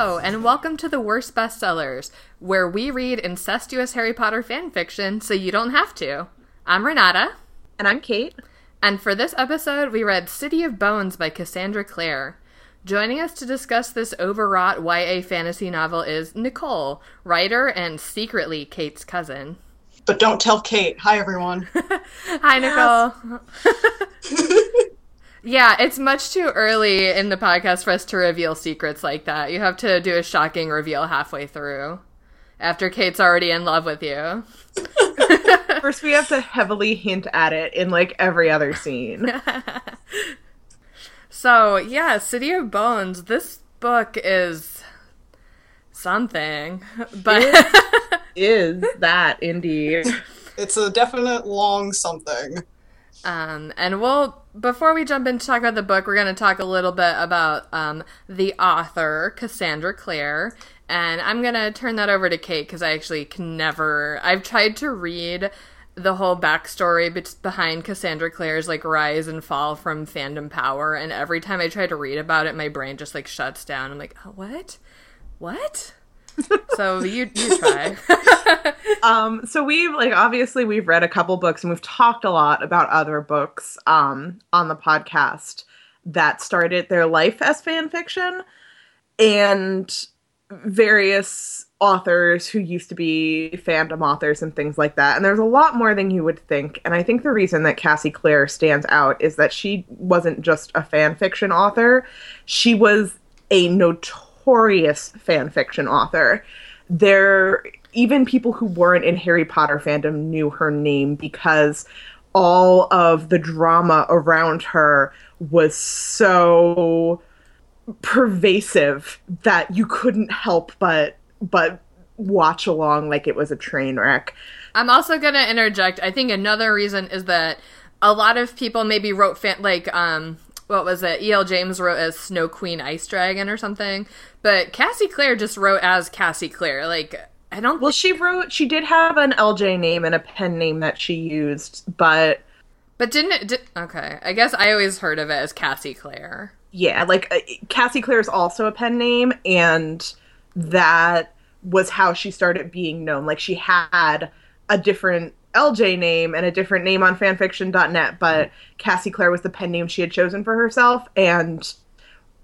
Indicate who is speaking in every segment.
Speaker 1: Hello, and welcome to the Worst Bestsellers, where we read incestuous Harry Potter fan fiction so you don't have to. I'm Renata.
Speaker 2: And I'm Kait.
Speaker 1: And for this episode, we read City of Bones by Cassandra Clare. Joining us to discuss this overwrought YA fantasy novel is Nicole, writer and secretly Kait's cousin.
Speaker 3: But don't tell Kait. Hi, everyone.
Speaker 1: Hi, Nicole. yeah, it's much too early in the podcast for us to reveal secrets like that. You have to do a shocking reveal halfway through after Kait's already in love with you.
Speaker 2: First, we have to heavily hint at it in like every other scene.
Speaker 1: so, yeah, City of Bones. This book is something, but
Speaker 2: is that indeed.
Speaker 3: It's a definite long something.
Speaker 1: Um, and we'll before we jump in to talk about the book, we're going to talk a little bit about um, the author Cassandra Clare, and I'm going to turn that over to Kait because I actually can never. I've tried to read the whole backstory be- behind Cassandra Clare's like rise and fall from fandom power, and every time I try to read about it, my brain just like shuts down. I'm like, oh, what, what? So you you try.
Speaker 2: um, so we've like obviously we've read a couple books and we've talked a lot about other books um, on the podcast that started their life as fan fiction and various authors who used to be fandom authors and things like that. And there's a lot more than you would think. And I think the reason that Cassie Clare stands out is that she wasn't just a fan fiction author, she was a notorious fan fiction author. There even people who weren't in Harry Potter fandom knew her name because all of the drama around her was so pervasive that you couldn't help but but watch along like it was a train wreck.
Speaker 1: I'm also going to interject. I think another reason is that a lot of people maybe wrote fan like um what was it? E.L. James wrote as Snow Queen Ice Dragon or something, but Cassie Clare just wrote as Cassie Clare. Like I don't.
Speaker 2: Well, she wrote. She did have an LJ name and a pen name that she used, but.
Speaker 1: But didn't it? Did, okay, I guess I always heard of it as Cassie Clare.
Speaker 2: Yeah, like uh, Cassie Clare is also a pen name, and that was how she started being known. Like she had a different LJ name and a different name on fanfiction.net, but Cassie Clare was the pen name she had chosen for herself and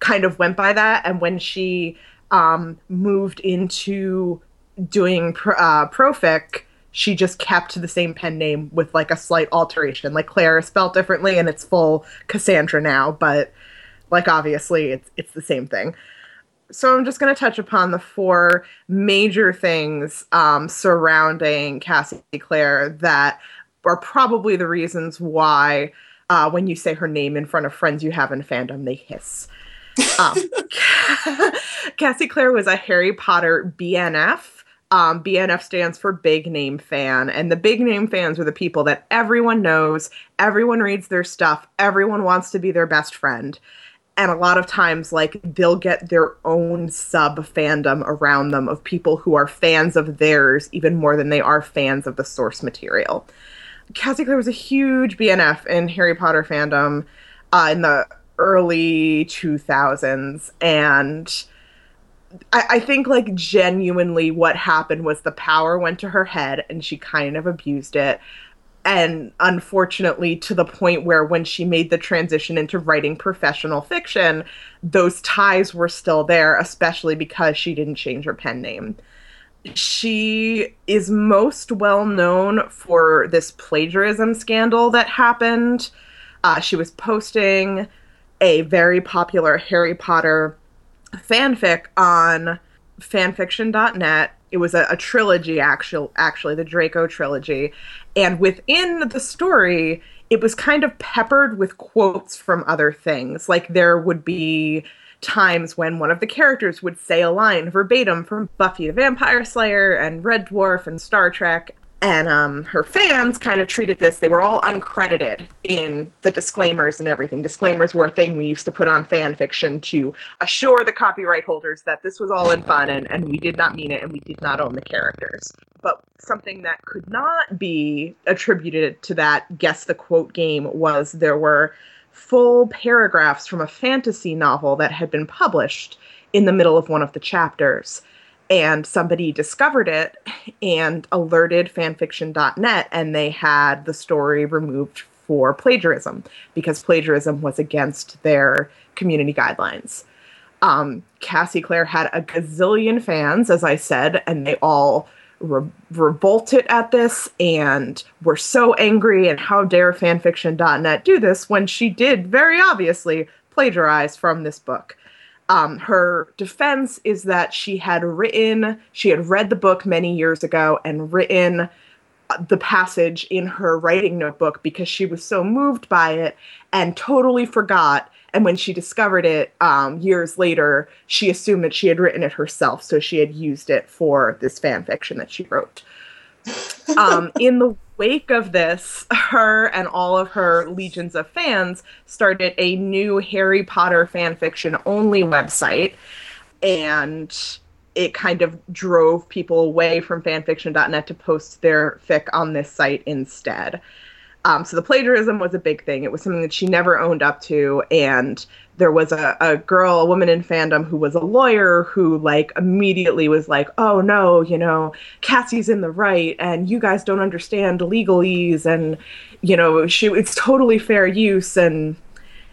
Speaker 2: kind of went by that. And when she um, moved into doing uh, profic, she just kept the same pen name with like a slight alteration. Like Claire is spelled differently, and it's full Cassandra now, but like obviously it's it's the same thing. So I'm just going to touch upon the four major things um, surrounding Cassie Clare that are probably the reasons why uh, when you say her name in front of friends you have in fandom, they hiss. Um, Cassie Clare was a Harry Potter BNF um, BNF stands for big name fan, and the big name fans are the people that everyone knows, everyone reads their stuff, everyone wants to be their best friend. And a lot of times, like, they'll get their own sub fandom around them of people who are fans of theirs even more than they are fans of the source material. Cassie Clare was a huge BNF in Harry Potter fandom uh, in the early 2000s, and I, I think like genuinely what happened was the power went to her head and she kind of abused it and unfortunately to the point where when she made the transition into writing professional fiction those ties were still there especially because she didn't change her pen name she is most well known for this plagiarism scandal that happened uh, she was posting a very popular harry potter fanfic on fanfiction.net. It was a, a trilogy, actual, actually, the Draco trilogy. And within the story, it was kind of peppered with quotes from other things. Like there would be times when one of the characters would say a line verbatim from Buffy the Vampire Slayer and Red Dwarf and Star Trek. And um, her fans kind of treated this they were all uncredited in the disclaimers and everything. Disclaimers were a thing we used to put on fan fiction to assure the copyright holders that this was all in fun and, and we did not mean it and we did not own the characters but something that could not be attributed to that guess the quote game was there were full paragraphs from a fantasy novel that had been published in the middle of one of the chapters. And somebody discovered it and alerted fanfiction.net, and they had the story removed for plagiarism because plagiarism was against their community guidelines. Um, Cassie Clare had a gazillion fans, as I said, and they all re- revolted at this and were so angry. And how dare fanfiction.net do this when she did very obviously plagiarize from this book? Um, her defense is that she had written, she had read the book many years ago and written the passage in her writing notebook because she was so moved by it and totally forgot. And when she discovered it um, years later, she assumed that she had written it herself, so she had used it for this fan fiction that she wrote. um, in the wake of this, her and all of her legions of fans started a new Harry Potter fan fiction only website. And it kind of drove people away from fanfiction.net to post their fic on this site instead. Um, so the plagiarism was a big thing. It was something that she never owned up to. And there was a, a girl, a woman in fandom who was a lawyer who like immediately was like, oh no, you know, Cassie's in the right and you guys don't understand legalese and, you know, she it's totally fair use and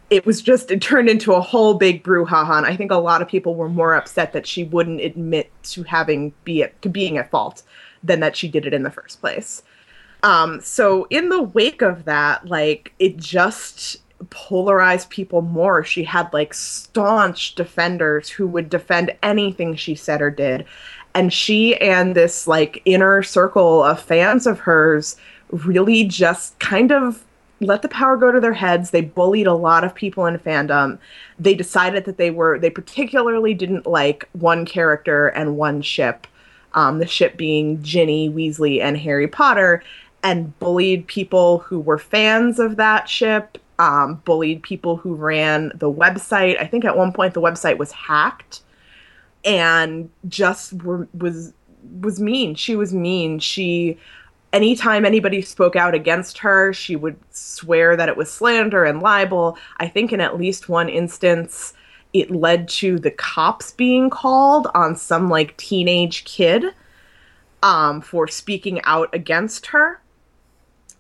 Speaker 2: it was just it turned into a whole big brouhaha and i think a lot of people were more upset that she wouldn't admit to having be at, to being at fault than that she did it in the first place um, so in the wake of that like it just polarized people more she had like staunch defenders who would defend anything she said or did and she and this like inner circle of fans of hers really just kind of let the power go to their heads. They bullied a lot of people in fandom. They decided that they were, they particularly didn't like one character and one ship, um, the ship being Ginny, Weasley, and Harry Potter, and bullied people who were fans of that ship, um, bullied people who ran the website. I think at one point the website was hacked and just were, was was mean. She was mean. She anytime anybody spoke out against her, she would swear that it was slander and libel. I think in at least one instance, it led to the cops being called on some like teenage kid um, for speaking out against her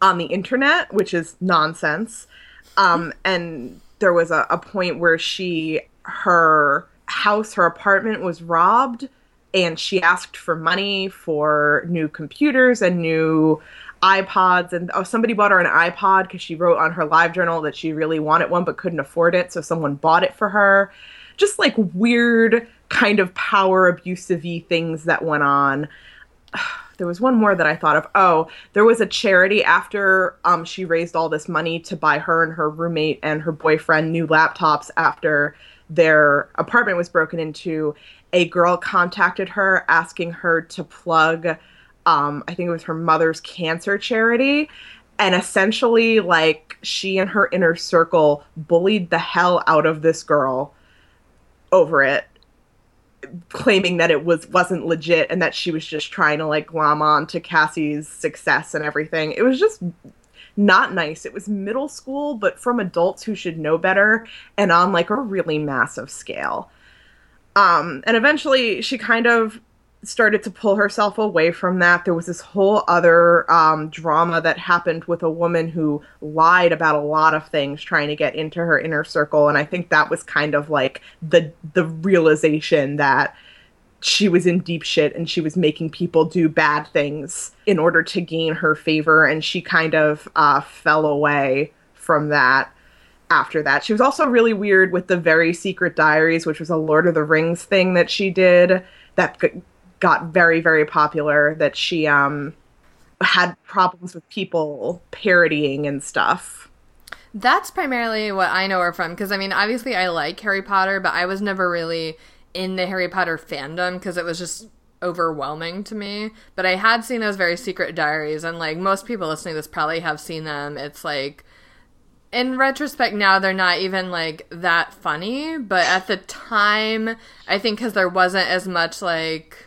Speaker 2: on the internet, which is nonsense. Um, and there was a, a point where she, her house, her apartment was robbed and she asked for money for new computers and new iPods. And oh somebody bought her an iPod because she wrote on her live journal that she really wanted one but couldn't afford it so someone bought it for her. Just like weird kind of power abusive things that went on there was one more that I thought of. Oh, there was a charity after um, she raised all this money to buy her and her roommate and her boyfriend new laptops after their apartment was broken into a girl contacted her asking her to plug um, I think it was her mother's cancer charity. And essentially, like, she and her inner circle bullied the hell out of this girl over it, claiming that it was wasn't legit and that she was just trying to like glom on to Cassie's success and everything. It was just not nice. It was middle school, but from adults who should know better and on like a really massive scale. Um, and eventually she kind of started to pull herself away from that. There was this whole other um, drama that happened with a woman who lied about a lot of things trying to get into her inner circle, and I think that was kind of like the the realization that she was in deep shit and she was making people do bad things in order to gain her favor, and she kind of uh, fell away from that after that. She was also really weird with the Very Secret Diaries, which was a Lord of the Rings thing that she did that got very very popular that she um had problems with people parodying and stuff.
Speaker 1: That's primarily what I know her from because I mean obviously I like Harry Potter but I was never really in the Harry Potter fandom because it was just overwhelming to me. But I had seen those very secret diaries and like most people listening to this probably have seen them. It's like in retrospect now they're not even like that funny but at the time i think because there wasn't as much like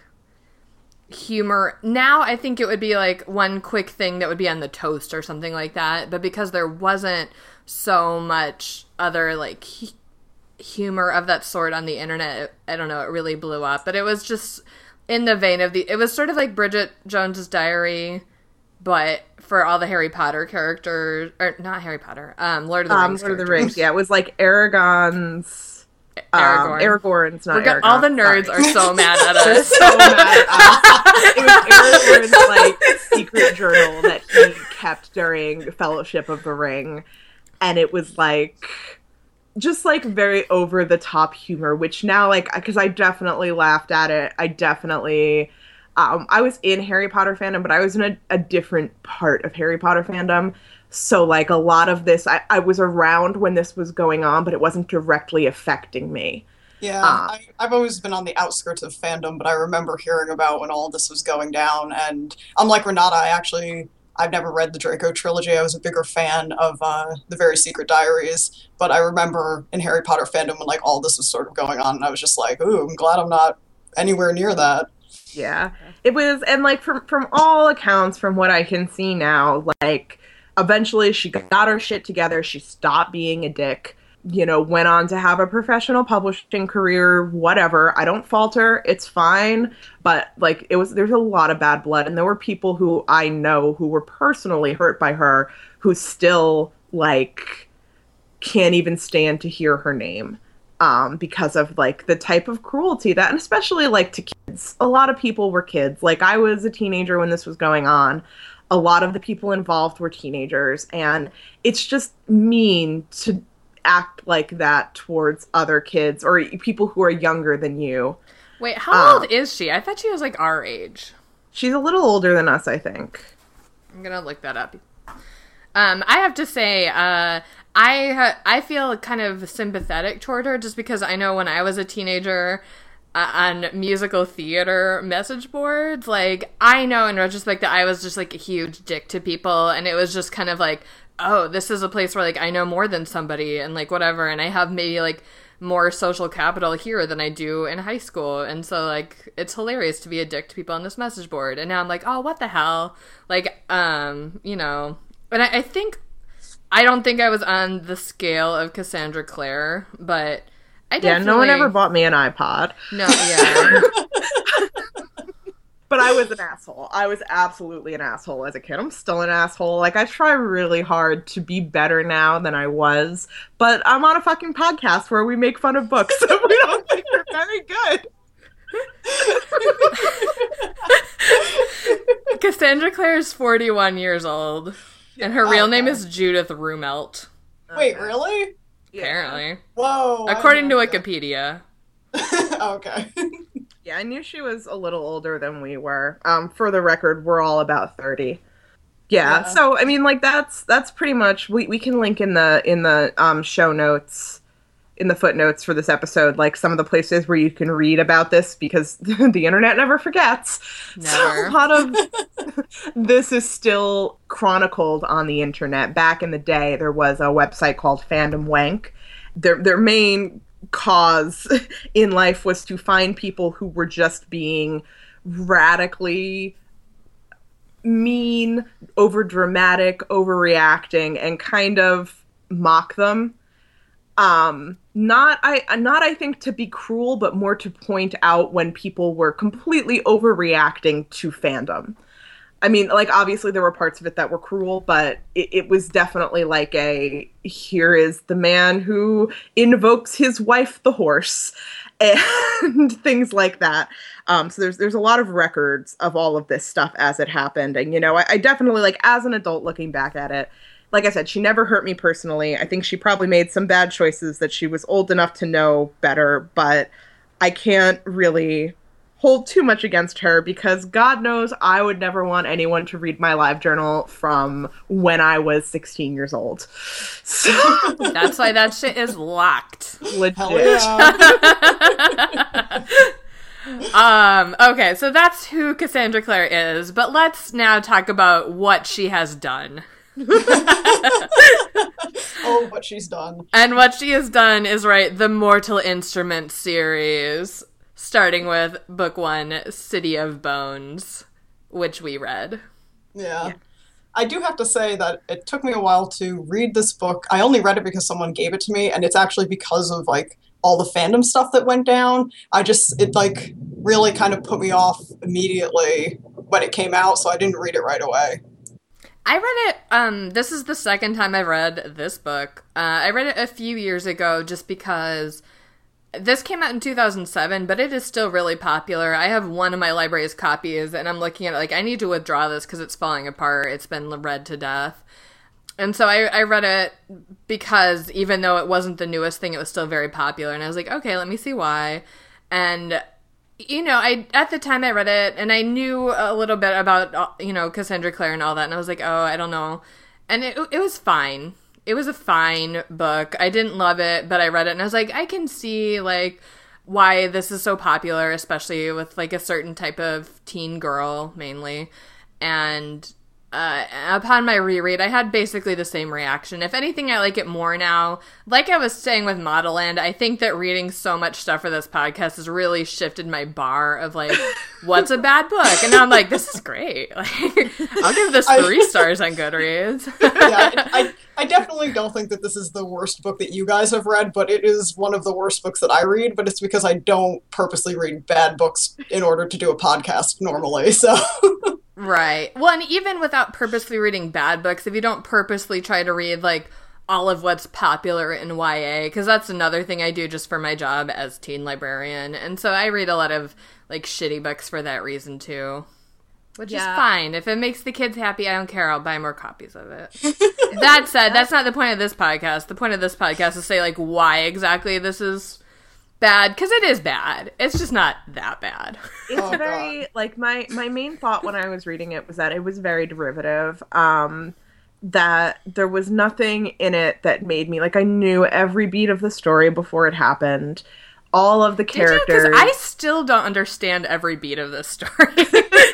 Speaker 1: humor now i think it would be like one quick thing that would be on the toast or something like that but because there wasn't so much other like humor of that sort on the internet. I don't know, it really blew up, but it was just in the vein of the. It was sort of like Bridget Jones's Diary, but for all the Harry Potter characters, or not Harry Potter, um, Lord of the
Speaker 2: Um,
Speaker 1: Rings.
Speaker 2: Lord of the. Rings. Yeah, it was like Aragon's. Um, Aragorn's not
Speaker 1: We're all the nerds
Speaker 2: sorry.
Speaker 1: are so mad at us.
Speaker 2: so mad at us. It was Aragorn's like secret journal that he kept during Fellowship of the Ring, and it was like just like very over the top humor. Which now, like, because I definitely laughed at it. I definitely. Um, I was in Harry Potter fandom, but I was in a, a different part of Harry Potter fandom. So, like, a lot of this, I, I was around when this was going on, but it wasn't directly affecting me.
Speaker 3: Yeah,
Speaker 2: Ah.
Speaker 3: I, I've always been on the outskirts of fandom, but I remember hearing about when all this was going down. And unlike Renata, I actually I've never read the Draco trilogy. I was a bigger fan of uh, the Very Secret Diaries, but I remember in Harry Potter fandom when like all this was sort of going on, and I was just like, "Ooh, I'm glad I'm not anywhere near that."
Speaker 2: Yeah. It was and like from from all accounts from what I can see now, like eventually she got her shit together, she stopped being a dick, you know, went on to have a professional publishing career, whatever. I don't falter, it's fine, but like it was there's a lot of bad blood and there were people who I know who were personally hurt by her who still like can't even stand to hear her name um, because of like the type of cruelty that, and especially like to kids. A lot of people were kids. Like I was a teenager when this was going on. A lot of the people involved were teenagers, and it's just mean to act like that towards other kids or people who are younger than you.
Speaker 1: Wait, how
Speaker 2: Uh,
Speaker 1: old is she? I thought she was like our age.
Speaker 2: She's a little older than us, I think.
Speaker 1: I'm gonna look that up. Um, I have to say, uh, I I feel kind of sympathetic toward her just because I know when I was a teenager on musical theater message boards, like I know in retrospect that I was just like a huge dick to people, and it was just kind of like, oh, this is a place where like I know more than somebody, and like whatever, and I have maybe like more social capital here than I do in high school. And so like it's hilarious to be a dick to people on this message board. And now I'm like, oh what the hell? Like, um, you know and I, I think I don't think I was on the scale of Cassandra Clare, but I
Speaker 2: Yeah, no one ever bought me an iPod.
Speaker 1: No, yeah.
Speaker 2: But I was an asshole. I was absolutely an asshole as a kid. I'm still an asshole. Like I try really hard to be better now than I was, but I'm on a fucking podcast where we make fun of books that we don't think are very good.
Speaker 1: Cassandra Clare is 41 years old, and her real name
Speaker 3: Okay.
Speaker 1: is Judith Rumelt.
Speaker 3: Wait, really?
Speaker 1: Apparently,
Speaker 3: Whoa!
Speaker 1: According to Wikipedia.
Speaker 3: okay.
Speaker 2: Yeah, I knew she was a little older than we were. Um, for the record, we're all about thirty. Yeah,
Speaker 3: Yeah.
Speaker 2: so I mean, like that's that's pretty much. We we can link in the in the um show notes, in the footnotes for this episode, like some of the places where you can read about this because the internet never forgets. So a lot of this is still chronicled on the internet. Back in the day, there was a website called Fandom Wank. Their their main cause in life was to find people who were just being radically mean, over dramatic, overreacting, and kind of mock them. Um, not I not I think to be cruel, but more to point out when people were completely overreacting to fandom. I mean, like obviously there were parts of it that were cruel, but it, it was definitely like a here is the man who invokes his wife, the horse, and things like that. Um, so there's there's a lot of records of all of this stuff as it happened, and you know I, I definitely like as an adult looking back at it. Like I said, she never hurt me personally. I think she probably made some bad choices that she was old enough to know better, but I can't really hold too much against her because God knows I would never want anyone to read my live journal from when I was 16 years old. So
Speaker 1: That's why that shit is locked.
Speaker 2: legit.
Speaker 3: Hell yeah.
Speaker 1: Um, okay, so that's who Cassandra Clare is, but let's now talk about what she has done.
Speaker 3: oh, what she's done.
Speaker 1: And what she has done is write the Mortal Instrument series, starting with book one, City of Bones, which we read.
Speaker 3: Yeah. I do have to say that it took me a while to read this book. I only read it because someone gave it to me, and it's actually because of like all the fandom stuff that went down. I just it like really kind of put me off immediately when it came out, so I didn't read it right away.
Speaker 1: I read it. Um, this is the second time I've read this book. Uh, I read it a few years ago, just because this came out in 2007, but it is still really popular. I have one of my library's copies, and I'm looking at it like I need to withdraw this because it's falling apart. It's been read to death. And so I, I read it because even though it wasn't the newest thing, it was still very popular. And I was like, okay, let me see why. And you know, I at the time I read it, and I knew a little bit about uh, you know Cassandra Clare and all that, and I was like, oh, I don't know, and it it was fine. It was a fine book. I didn't love it, but I read it, and I was like, I can see like why this is so popular, especially with like a certain type of teen girl mainly, and uh, upon my reread, I had basically the same reaction. If anything, I like it more now. Like I was saying with Modelland, I think that reading so much stuff for this podcast has really shifted my bar of like, what's a bad book? And now I'm like, this is great. Like, I'll give this three I, stars on Goodreads.
Speaker 3: yeah, I, I definitely don't think that this is the worst book that you guys have read, but it is one of the worst books that I read. But it's because I don't purposely read bad books in order to do a podcast normally. So.
Speaker 1: Right. Well, and even without purposely reading bad books, if you don't purposely try to read like all of what's popular in YA, because that's another thing I do just for my job as teen librarian, and so I read a lot of like shitty books for that reason too. Which yeah. is fine. If it makes the kids happy, I don't care. I'll buy more copies of it. that said, that's not the point of this podcast. The point of this podcast is to say like why exactly this is bad because it is bad. It's just not that bad.
Speaker 2: It's oh, very God. like my my main thought when I was reading it was that it was very derivative. Um, that there was nothing in it that made me like I knew every beat of the story before it happened. All of the characters.
Speaker 1: I still don't understand every beat of this story.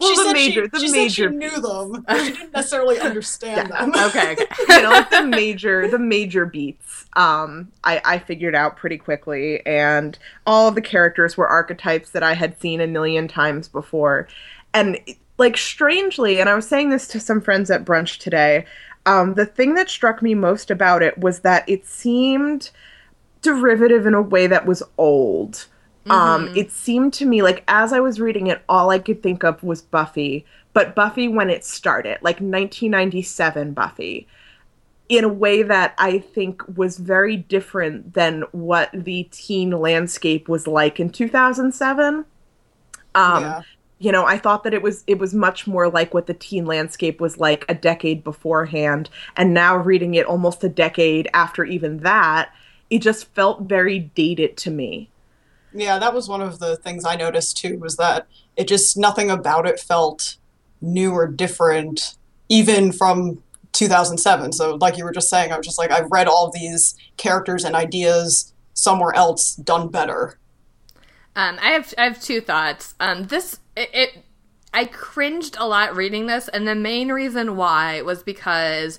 Speaker 3: well, she the major, she, the she major, she knew them, but she didn't necessarily understand yeah. them.
Speaker 1: okay, okay.
Speaker 2: you know, like the major, the major beats. Um, I, I figured out pretty quickly, and all of the characters were archetypes that I had seen a million times before, and like strangely, and I was saying this to some friends at brunch today. Um, the thing that struck me most about it was that it seemed derivative in a way that was old mm-hmm. Um, it seemed to me like as I was reading it, all I could think of was Buffy, but Buffy when it started, like 1997 Buffy, in a way that I think was very different than what the teen landscape was like in 2007. Um, yeah. You know, I thought that it was it was much more like what the teen landscape was like a decade beforehand, and now reading it almost a decade after even that, it just felt very dated to me.
Speaker 3: Yeah, that was one of the things I noticed too, was that it just nothing about it felt new or different, even from 2007. So, like you were just saying, I was just like, I've read all these characters and ideas somewhere else done better.
Speaker 1: Um, I have I have two thoughts. Um, this it, it I cringed a lot reading this, and the main reason why was because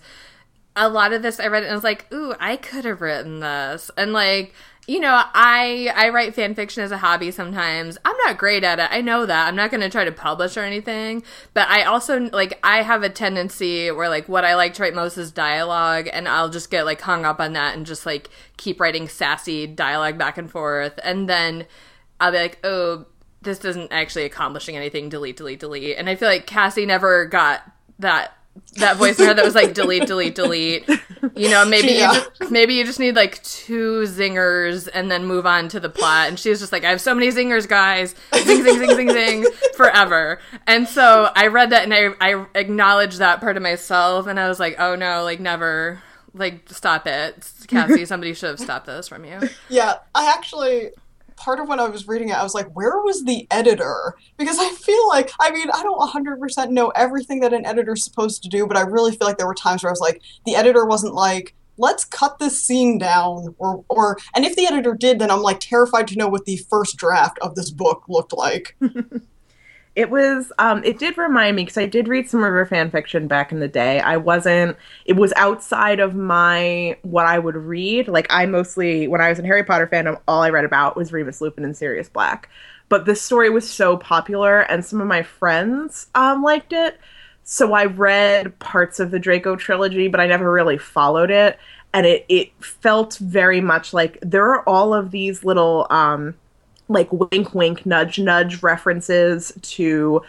Speaker 1: a lot of this I read it and I was like, ooh, I could have written this, and like you know, I I write fan fiction as a hobby sometimes. I'm not great at it. I know that. I'm not going to try to publish or anything, but I also like I have a tendency where like what I like to write most is dialogue and I'll just get like hung up on that and just like keep writing sassy dialogue back and forth and then I'll be like, "Oh, this isn't actually accomplishing anything. Delete, delete, delete." And I feel like Cassie never got that that voice in her that was like delete, delete, delete. You know, maybe yeah. you just, maybe you just need like two zingers and then move on to the plot. And she was just like, I have so many zingers, guys, zing, zing, zing, zing, zing, forever. And so I read that and I I acknowledged that part of myself, and I was like, oh no, like never. Like stop it, Cassie. Somebody should have stopped this from you.
Speaker 3: Yeah, I actually part of when I was reading it, I was like, where was the editor? Because I feel like, I mean, I don't 100% know everything that an editor's supposed to do, but I really feel like there were times where I was like, the editor wasn't like, let's cut this scene down or or and if the editor did then i'm like terrified to know what the first draft of this book looked like
Speaker 2: it was um it did remind me because i did read some river fan fiction back in the day. I wasn't it was outside of my what i would read. Like i mostly when i was in harry potter fandom all i read about was remus lupin and sirius black. But this story was so popular and some of my friends um liked it. So I read parts of the Draco trilogy, but I never really followed it. And it, it felt very much like there are all of these little um, like wink wink nudge nudge references to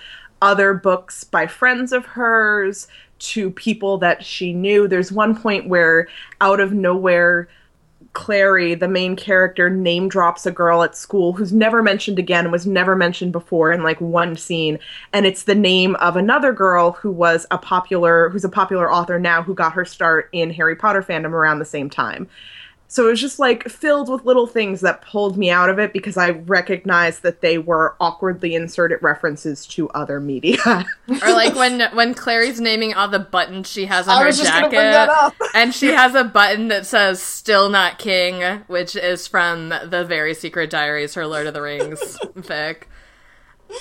Speaker 2: other books by friends of hers to people that she knew there's one point where out of nowhere Clary, the main character, name drops a girl at school who's never mentioned again, was never mentioned before in like one scene, and it's the name of another girl who was a popular, who's a popular author now, who got her start in Harry Potter fandom around the same time. So it was just like filled with little things that pulled me out of it because I recognized that they were awkwardly inserted references to other media.
Speaker 1: or like when when Clary's naming all the buttons she has on
Speaker 3: I
Speaker 1: her
Speaker 3: was just bring that
Speaker 1: jacket, and she has a button that says "Still Not King," which is from the Very Secret Diaries, her Lord of the Rings fic.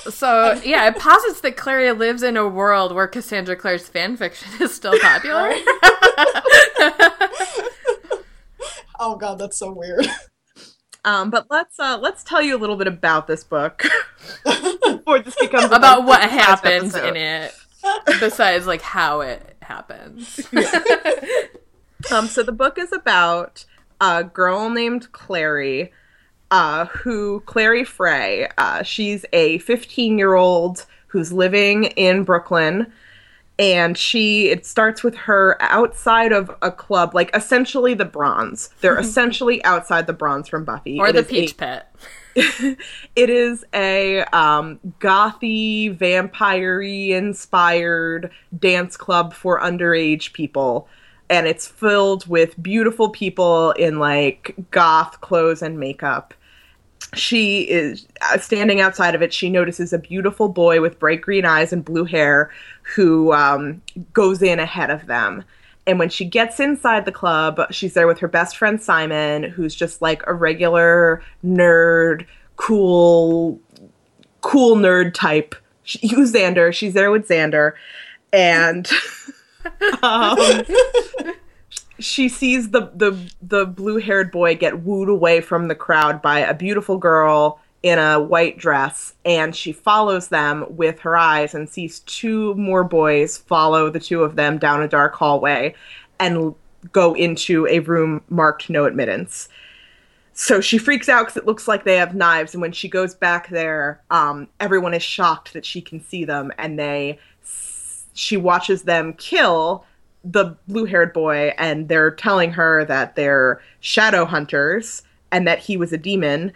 Speaker 1: So yeah, it posits that Clary lives in a world where Cassandra Clare's fanfiction is still popular.
Speaker 3: Oh god, that's so weird.
Speaker 2: um, but let's uh, let's tell you a little bit about this book before this becomes
Speaker 1: About what happens
Speaker 2: episode.
Speaker 1: in it, besides like how it happens.
Speaker 2: Um, so the book is about a girl named Clary, uh, who Clary Fray. Uh, she's a 15 year old who's living in Brooklyn, and she. It starts with her outside of a club, like essentially the Bronze. They're essentially outside the Bronze from Buffy,
Speaker 1: or
Speaker 2: It
Speaker 1: the
Speaker 2: is a-
Speaker 1: Peach Pit.
Speaker 2: it is a um, gothy, vampire inspired dance club for underage people. And it's filled with beautiful people in like goth clothes and makeup. She is uh, standing outside of it. She notices a beautiful boy with bright green eyes and blue hair who um, goes in ahead of them. And when she gets inside the club, she's there with her best friend Simon, who's just like a regular nerd, cool, cool nerd type. She, who's Xander? She's there with Xander, and um, she sees the the the blue haired boy get wooed away from the crowd by a beautiful girl in a white dress and she follows them with her eyes and sees two more boys follow the two of them down a dark hallway and go into a room marked no admittance. So she freaks out because it looks like they have knives and when she goes back there um, everyone is shocked that she can see them and they she watches them kill the blue haired boy and they're telling her that they're shadow hunters and that he was a demon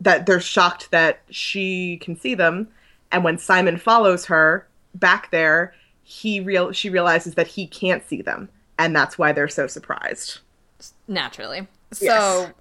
Speaker 2: that they're shocked that she can see them and when simon follows her back there he real she realizes that he can't see them and that's why they're so surprised
Speaker 1: naturally. So,
Speaker 2: Yes.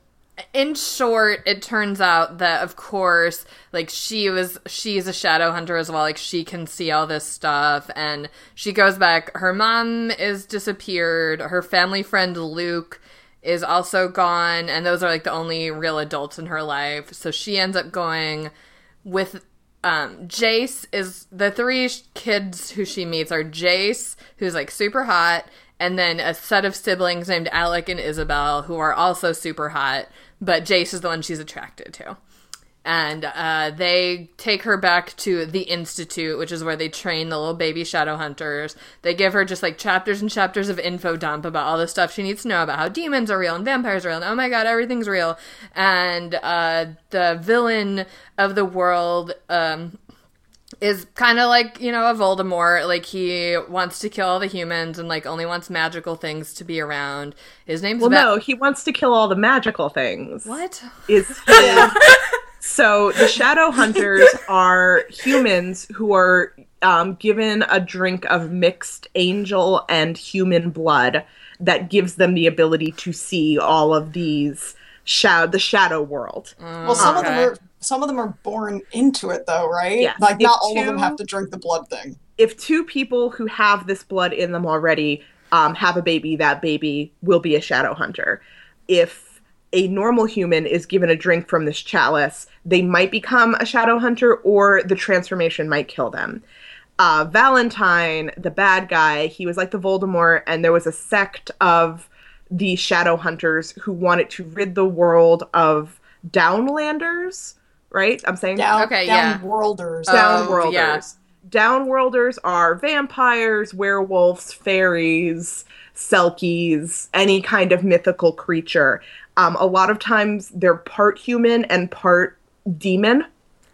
Speaker 1: In short, it turns out that of course, like she was she's a shadow hunter as well. Like she can see all this stuff and she goes back. Her mom is disappeared. Her family friend Luke is also gone and those are like the only real adults in her life. So she ends up going with um, Jace is the three kids who she meets are Jace, who's like super hot, and then a set of siblings named Alec and Isabelle, who are also super hot, but Jace is the one she's attracted to. And uh, they take her back to the Institute, which is where they train the little baby shadow hunters. They give her just like chapters and chapters of info dump about all the stuff she needs to know about how demons are real and vampires are real, and oh my god, everything's real. And uh, the villain of the world um, is kind of like you know a Voldemort. Like he wants to kill all the humans and like only wants magical things to be around. His name's
Speaker 2: well
Speaker 1: Va-
Speaker 2: no he wants to kill all the magical things
Speaker 1: What?
Speaker 2: is his So the shadow hunters are humans who are um, given a drink of mixed angel and human blood that gives them the ability to see all of these shadow the shadow world.
Speaker 3: Well, some of them are some of them are born into it though, right?
Speaker 2: Yeah.
Speaker 3: Like not
Speaker 2: If
Speaker 3: all of them have to drink the blood thing.
Speaker 2: If two people who have this blood in them already um, have a baby, that baby will be a shadow hunter. If a normal human is given a drink from this chalice, they might become a shadow hunter, or the transformation might kill them. uh, Valentine, the bad guy, he was like the Voldemort, and there was a sect of the Shadow Hunters who wanted to rid the world of Downlanders, right? I'm saying
Speaker 3: Down,
Speaker 1: Okay, yeah.
Speaker 3: down worlders.
Speaker 1: Oh,
Speaker 2: Downworlders.
Speaker 1: yeah.
Speaker 2: downworlders are vampires, werewolves, fairies, selkies, any kind of mythical creature. Um, a lot of times they're part human and part demon.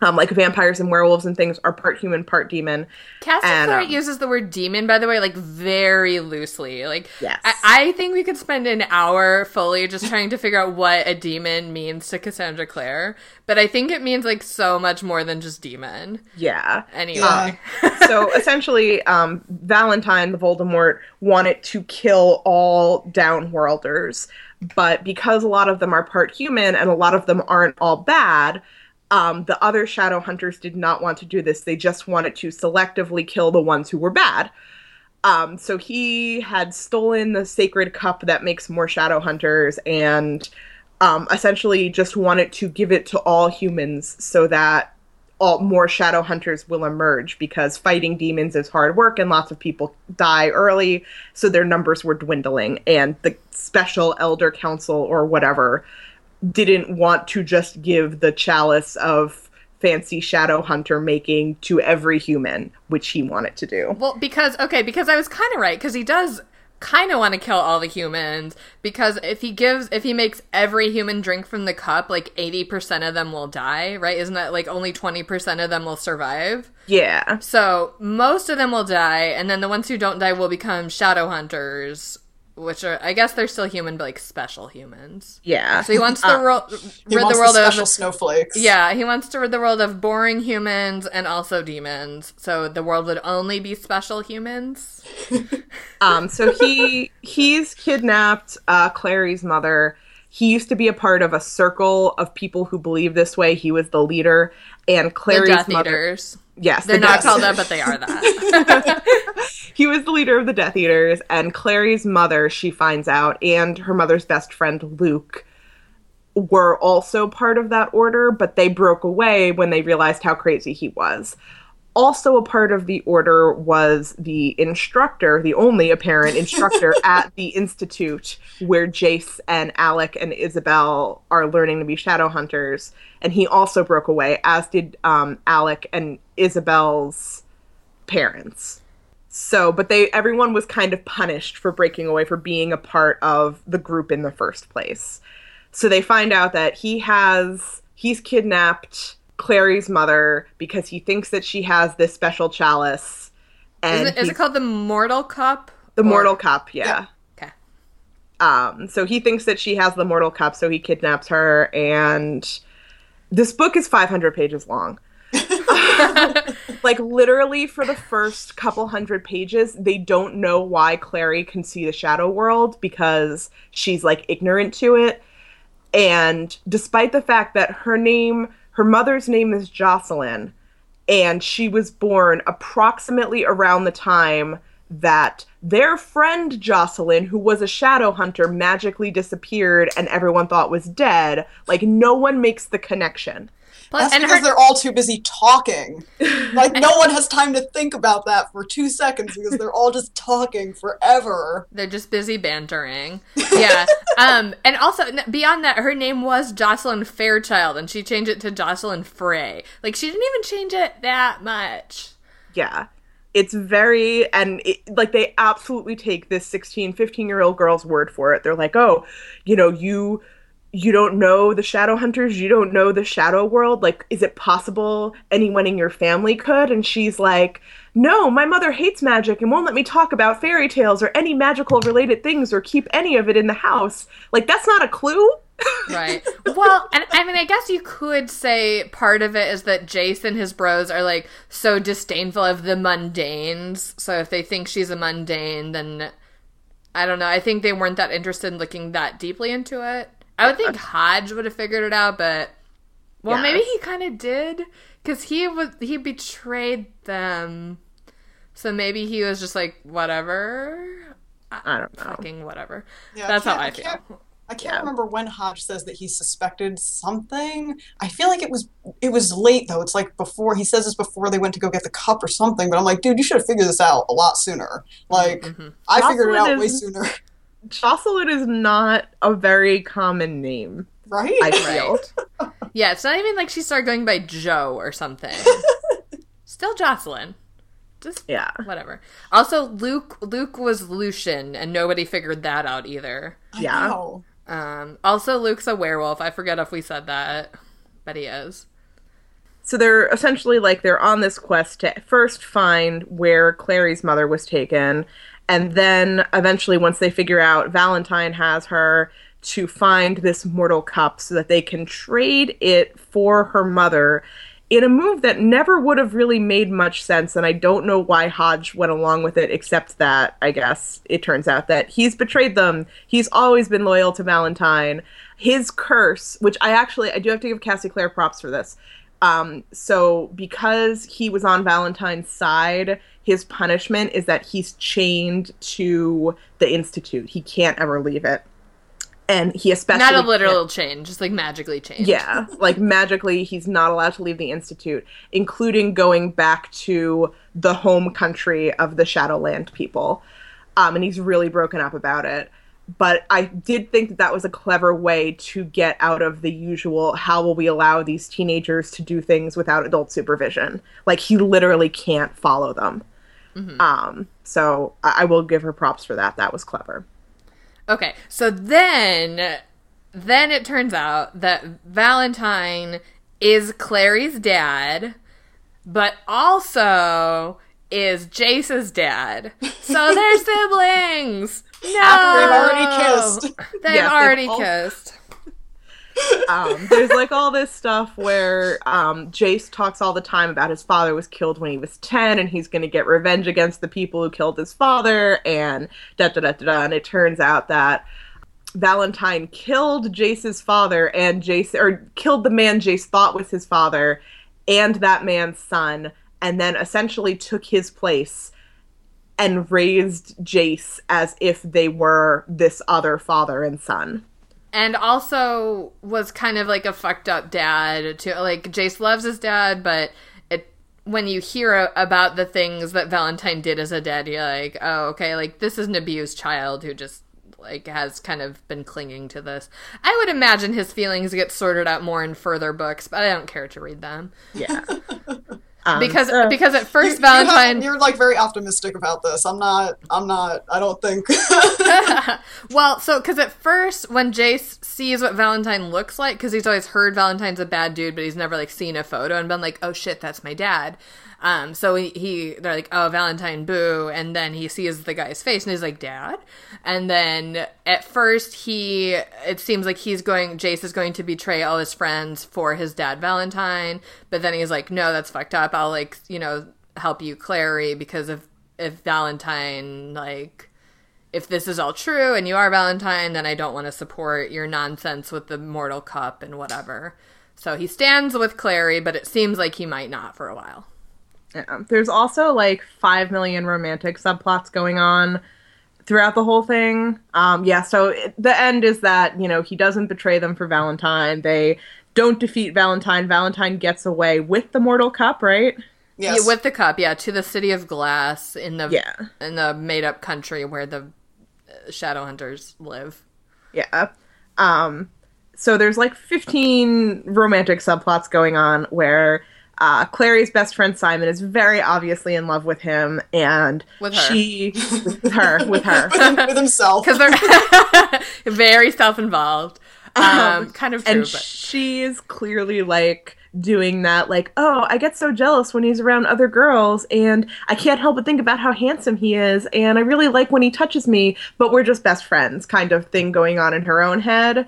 Speaker 2: Um, like vampires and werewolves and things are part human, part demon.
Speaker 1: Clare
Speaker 2: um,
Speaker 1: uses the word demon, by the way, like very loosely. Like,
Speaker 2: Yes.
Speaker 1: I, I think we could spend an hour fully just trying to figure out what a demon means to Cassandra Clare. But I think it means like so much more than just demon.
Speaker 2: Yeah.
Speaker 1: Anyway.
Speaker 2: so essentially, um, Valentine, the Voldemort, wanted to kill all downworlders, but because a lot of them are part human and a lot of them aren't all bad, um, the other shadow hunters did not want to do this. They just wanted to selectively kill the ones who were bad. Um, so he had stolen the sacred cup that makes more shadow hunters and um, essentially just wanted to give it to all humans so that all more shadow hunters will emerge because fighting demons is hard work and lots of people die early so their numbers were dwindling and the special elder council or whatever didn't want to just give the chalice of fancy shadow hunter making to every human which he wanted to do
Speaker 1: Well, because okay, because I was kind of right because he does kind of want to kill all the humans because if he gives if he makes every human drink from the cup, like 80% of them will die, right? Isn't that like only 20% of them will survive?
Speaker 2: yeah
Speaker 1: So, most of them will die and then the ones who don't die will become shadow hunters, which are I guess they're still human but like special humans.
Speaker 2: yeah
Speaker 1: So he wants to
Speaker 2: Uh,
Speaker 1: ro- rid the world
Speaker 3: the
Speaker 1: of
Speaker 3: special snowflakes.
Speaker 1: yeah, he wants to rid the world of boring humans and also demons. So the world would only be special humans.
Speaker 2: Um, so he he's kidnapped uh, Clary's mother. He used to be a part of a circle of people who believe this way. He was the leader, and
Speaker 1: The
Speaker 2: Clary's
Speaker 1: Death
Speaker 2: mother.
Speaker 1: Eaters.
Speaker 2: Yes,
Speaker 1: They're
Speaker 2: the
Speaker 1: not called that, but they are that.
Speaker 2: he was the leader of the Death Eaters, and Clary's mother, she finds out, and her mother's best friend Luke were also part of that order, but they broke away when they realized how crazy he was. Also, a part of the order was the instructor, the only apparent instructor at the institute where Jace and Alec and Isabelle are learning to be shadow hunters. And he also broke away, as did um, Alec and Isabelle's parents. So, but they everyone was kind of punished for breaking away for being a part of the group in the first place. So they find out that he has he's kidnapped Clary's mother because he thinks that she has this special chalice and
Speaker 1: Is it, is it called the Mortal Cup?
Speaker 2: the
Speaker 1: Or-
Speaker 2: mortal cup, yeah.
Speaker 3: Yeah.
Speaker 1: Okay.
Speaker 2: Um, so he thinks that she has the mortal cup, so he kidnaps her, and this book is 500 pages long. like literally for the first couple hundred pages, they don't know why Clary can see the shadow world because she's like ignorant to it. And despite the fact that her name, her mother's name is Jocelyn, and she was born approximately around the time that their friend Jocelyn, who was a shadow hunter, magically disappeared and everyone thought was dead. Like, no one makes the connection.
Speaker 1: Plus,
Speaker 3: That's
Speaker 1: and
Speaker 3: because
Speaker 1: her,
Speaker 3: they're all too busy talking. Like no one has time to think about that for two seconds because they're all just talking forever.
Speaker 1: they're just busy bantering. Yeah. um. And also beyond that, her name was Jocelyn Fairchild, and she changed it to Jocelyn Fray. Like she didn't even change it that much.
Speaker 2: Yeah. It's very, and it, like they absolutely take this 16, 15 year old girl's word for it. They're like, oh, you know, you. You don't know the shadow hunters, you don't know the shadow world. Like, is it possible anyone in your family could? And she's like, No, my mother hates magic and won't let me talk about fairy tales or any magical related things or keep any of it in the house. Like, that's not a clue.
Speaker 1: Right. well, and I mean, I guess you could say part of it is that Jace and his bros are like so disdainful of the mundanes. So if they think she's a mundane, then I don't know. I think they weren't that interested in looking that deeply into it. I would think Hodge would have figured it out, but well,
Speaker 2: Yes.
Speaker 1: maybe he kind of did because he was he betrayed them. So maybe he was just like whatever,
Speaker 2: I don't know.
Speaker 1: fucking whatever.
Speaker 3: Yeah,
Speaker 1: That's how
Speaker 3: can't-
Speaker 1: I feel.
Speaker 3: can't- I can't
Speaker 2: Yeah.
Speaker 3: remember when Hodge says that he suspected something. I feel like it was it was late though. It's like before he says this before they went to go get the cup or something. But I'm like, dude, you should have figured this out a lot sooner. Like
Speaker 1: Mhm.
Speaker 3: I figured it
Speaker 2: Jocelyn
Speaker 3: out way sooner,
Speaker 2: Jocelyn is not a very common name,
Speaker 3: right?
Speaker 2: I feel.
Speaker 1: Yeah, it's not even like she started going by Joe or something. Still Jocelyn. Just
Speaker 2: Yeah.
Speaker 1: whatever. Also, Luke Luke was Lucian, and nobody figured that out either.
Speaker 3: I
Speaker 2: Yeah.
Speaker 3: know.
Speaker 1: Um, also, Luke's a werewolf. I forget if we said that, but he is.
Speaker 2: So they're essentially like they're on this quest to first find where Clary's mother was taken, and then eventually, once they figure out Valentine has her, to find this mortal cup so that they can trade it for her mother in a move that never would have really made much sense. And I don't know why Hodge went along with it, except that I guess it turns out that he's betrayed them. He's always been loyal to Valentine. His curse, which I actually I do have to give Cassie Clare props for this. Um, so because he was on Valentine's side, his punishment is that he's chained to the institute. He can't ever leave it. And he especially
Speaker 1: Not a literal change, just like magically changed.
Speaker 2: yeah, like magically, he's not allowed to leave the institute, including going back to the home country of the Shadowland people. Um, and he's really broken up about it. But I did think that that was a clever way to get out of the usual how will we allow these teenagers to do things without adult supervision? Like, he literally can't follow them. Um, so I, I will give her props for that. That was clever.
Speaker 1: Okay, so then, then it turns out that Valentine is Clary's dad, but also is Jace's dad. So they're siblings. No,
Speaker 3: They've already kissed.
Speaker 1: They've
Speaker 2: Yes, they've
Speaker 1: already
Speaker 2: all-
Speaker 1: kissed.
Speaker 2: um, there's like all this stuff where um, Jace talks all the time about his father was killed when he was 10 and he's going to get revenge against the people who killed his father and da da da da da. And it turns out that Valentine killed Jace's father and Jace, or killed the man Jace thought was his father and that man's son, and then essentially took his place and raised Jace as if they were this other father and son.
Speaker 1: and also was kind of like a fucked up dad too. Like Jace loves his dad, but it when you hear about the things that Valentine did as a dad, you're like, oh, okay, like this is an abused child who just like has kind of been clinging to this. I would imagine his feelings get sorted out more in further books, but I don't care to read them
Speaker 2: Yeah. Um,
Speaker 1: because
Speaker 2: so-
Speaker 1: because at
Speaker 3: You-
Speaker 1: first
Speaker 3: you
Speaker 1: Valentine.
Speaker 3: you're like very optimistic about this. I'm not. I'm not. I don't think.
Speaker 1: well, so because at first when Jace sees what Valentine looks like, because he's always heard Valentine's a bad dude, but he's never like seen a photo and been like, "Oh shit, that's my dad." Um, so he, he they're like, "Oh, Valentine, boo!" And then he sees the guy's face and he's like, "Dad." And then at first he, it seems like he's going, Jace is going to betray all his friends for his dad Valentine, but then he's like, "No, that's fucked up. I'll like, you know, help you, Clary, because if if Valentine like." if this is all true and you are Valentine, then I don't want to support your nonsense with the mortal cup and whatever. So he stands with Clary, but it seems like he might not for a while.
Speaker 2: Yeah. There's also like five million romantic subplots going on throughout the whole thing. Um, yeah, so it, the end is that you know he doesn't betray them for Valentine. They don't defeat Valentine. Valentine gets away with the mortal cup, right?
Speaker 3: yes.
Speaker 1: Yeah, with the cup, yeah, to the city of glass in the
Speaker 2: Yeah.
Speaker 1: in the made up country where the uh, shadow hunters live.
Speaker 2: Yeah. Um, so there's like 15 romantic subplots going on where uh, Clary's best friend Simon is very obviously in love with him, and
Speaker 1: With her.
Speaker 2: she with her with her.
Speaker 3: with himself.
Speaker 1: Because they're very self involved. Um, kind of true,
Speaker 2: and
Speaker 1: but
Speaker 2: she is clearly like doing that like oh i get so jealous when he's around other girls and i can't help but think about how handsome he is and i really like when he touches me but we're just best friends kind of thing going on in her own head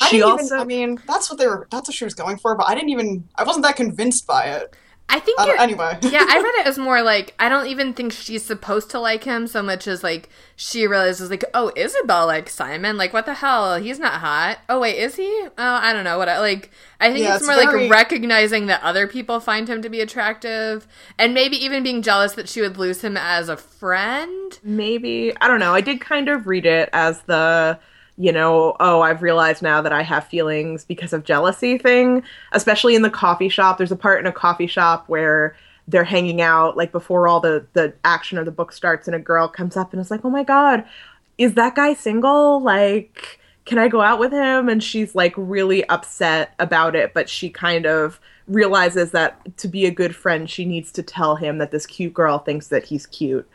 Speaker 3: I
Speaker 2: she
Speaker 3: didn't
Speaker 2: also
Speaker 3: Even, I mean, that's what they were. That's what she was going for. But I didn't even. I wasn't that convinced by it.
Speaker 1: I think
Speaker 3: Uh, anyway.
Speaker 1: yeah, I read it as more like I don't even think she's supposed to like him so much as like she realizes like oh Isabelle likes Simon like what the hell he's not hot oh wait is he oh I don't know what I like I think
Speaker 3: Yeah,
Speaker 1: it's
Speaker 3: it's
Speaker 1: more
Speaker 3: very-
Speaker 1: like recognizing that other people find him to be attractive and maybe even being jealous that she would lose him as a friend
Speaker 2: maybe i don't know i did kind of read it as the you know oh i've realized now that i have feelings because of jealousy thing especially in the coffee shop. There's a part in a coffee shop where they're hanging out like before all the the action of the book starts and a girl comes up and is like oh my god is that guy single? Like can i go out with him? And she's like really upset about it but she kind of realizes that to be a good friend, she needs to tell him that this cute girl thinks that he's cute.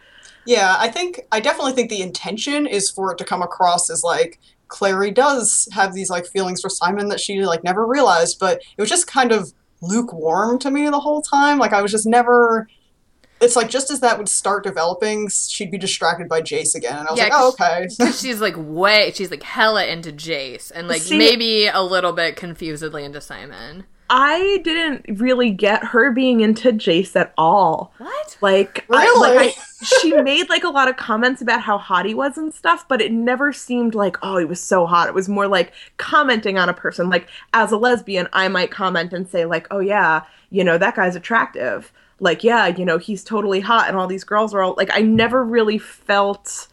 Speaker 3: Yeah, I think I definitely think the intention is for it to come across as like Clary does have these like feelings for Simon that she like never realized, but it was just kind of lukewarm to me the whole time. Like I was just never it's like just as that would start developing, she'd be distracted by Jace again, and I was
Speaker 1: Yeah,
Speaker 3: like, "Oh,
Speaker 1: 'cause-
Speaker 3: okay."
Speaker 1: She's like way, she's like hella into Jace, and like
Speaker 2: See-
Speaker 1: maybe a little bit confusedly into Simon.
Speaker 2: I didn't really get her being into Jace at all.
Speaker 1: What?
Speaker 2: Like, I,
Speaker 3: Really?
Speaker 2: like I, she made like a lot of comments about how hot he was and stuff, but it never seemed like, oh, he was so hot. It was more like commenting on a person. Like, as a lesbian, I might comment and say, like, oh, yeah, you know, that guy's attractive. Like, yeah, you know, he's totally hot, and all these girls are all like, I never really felt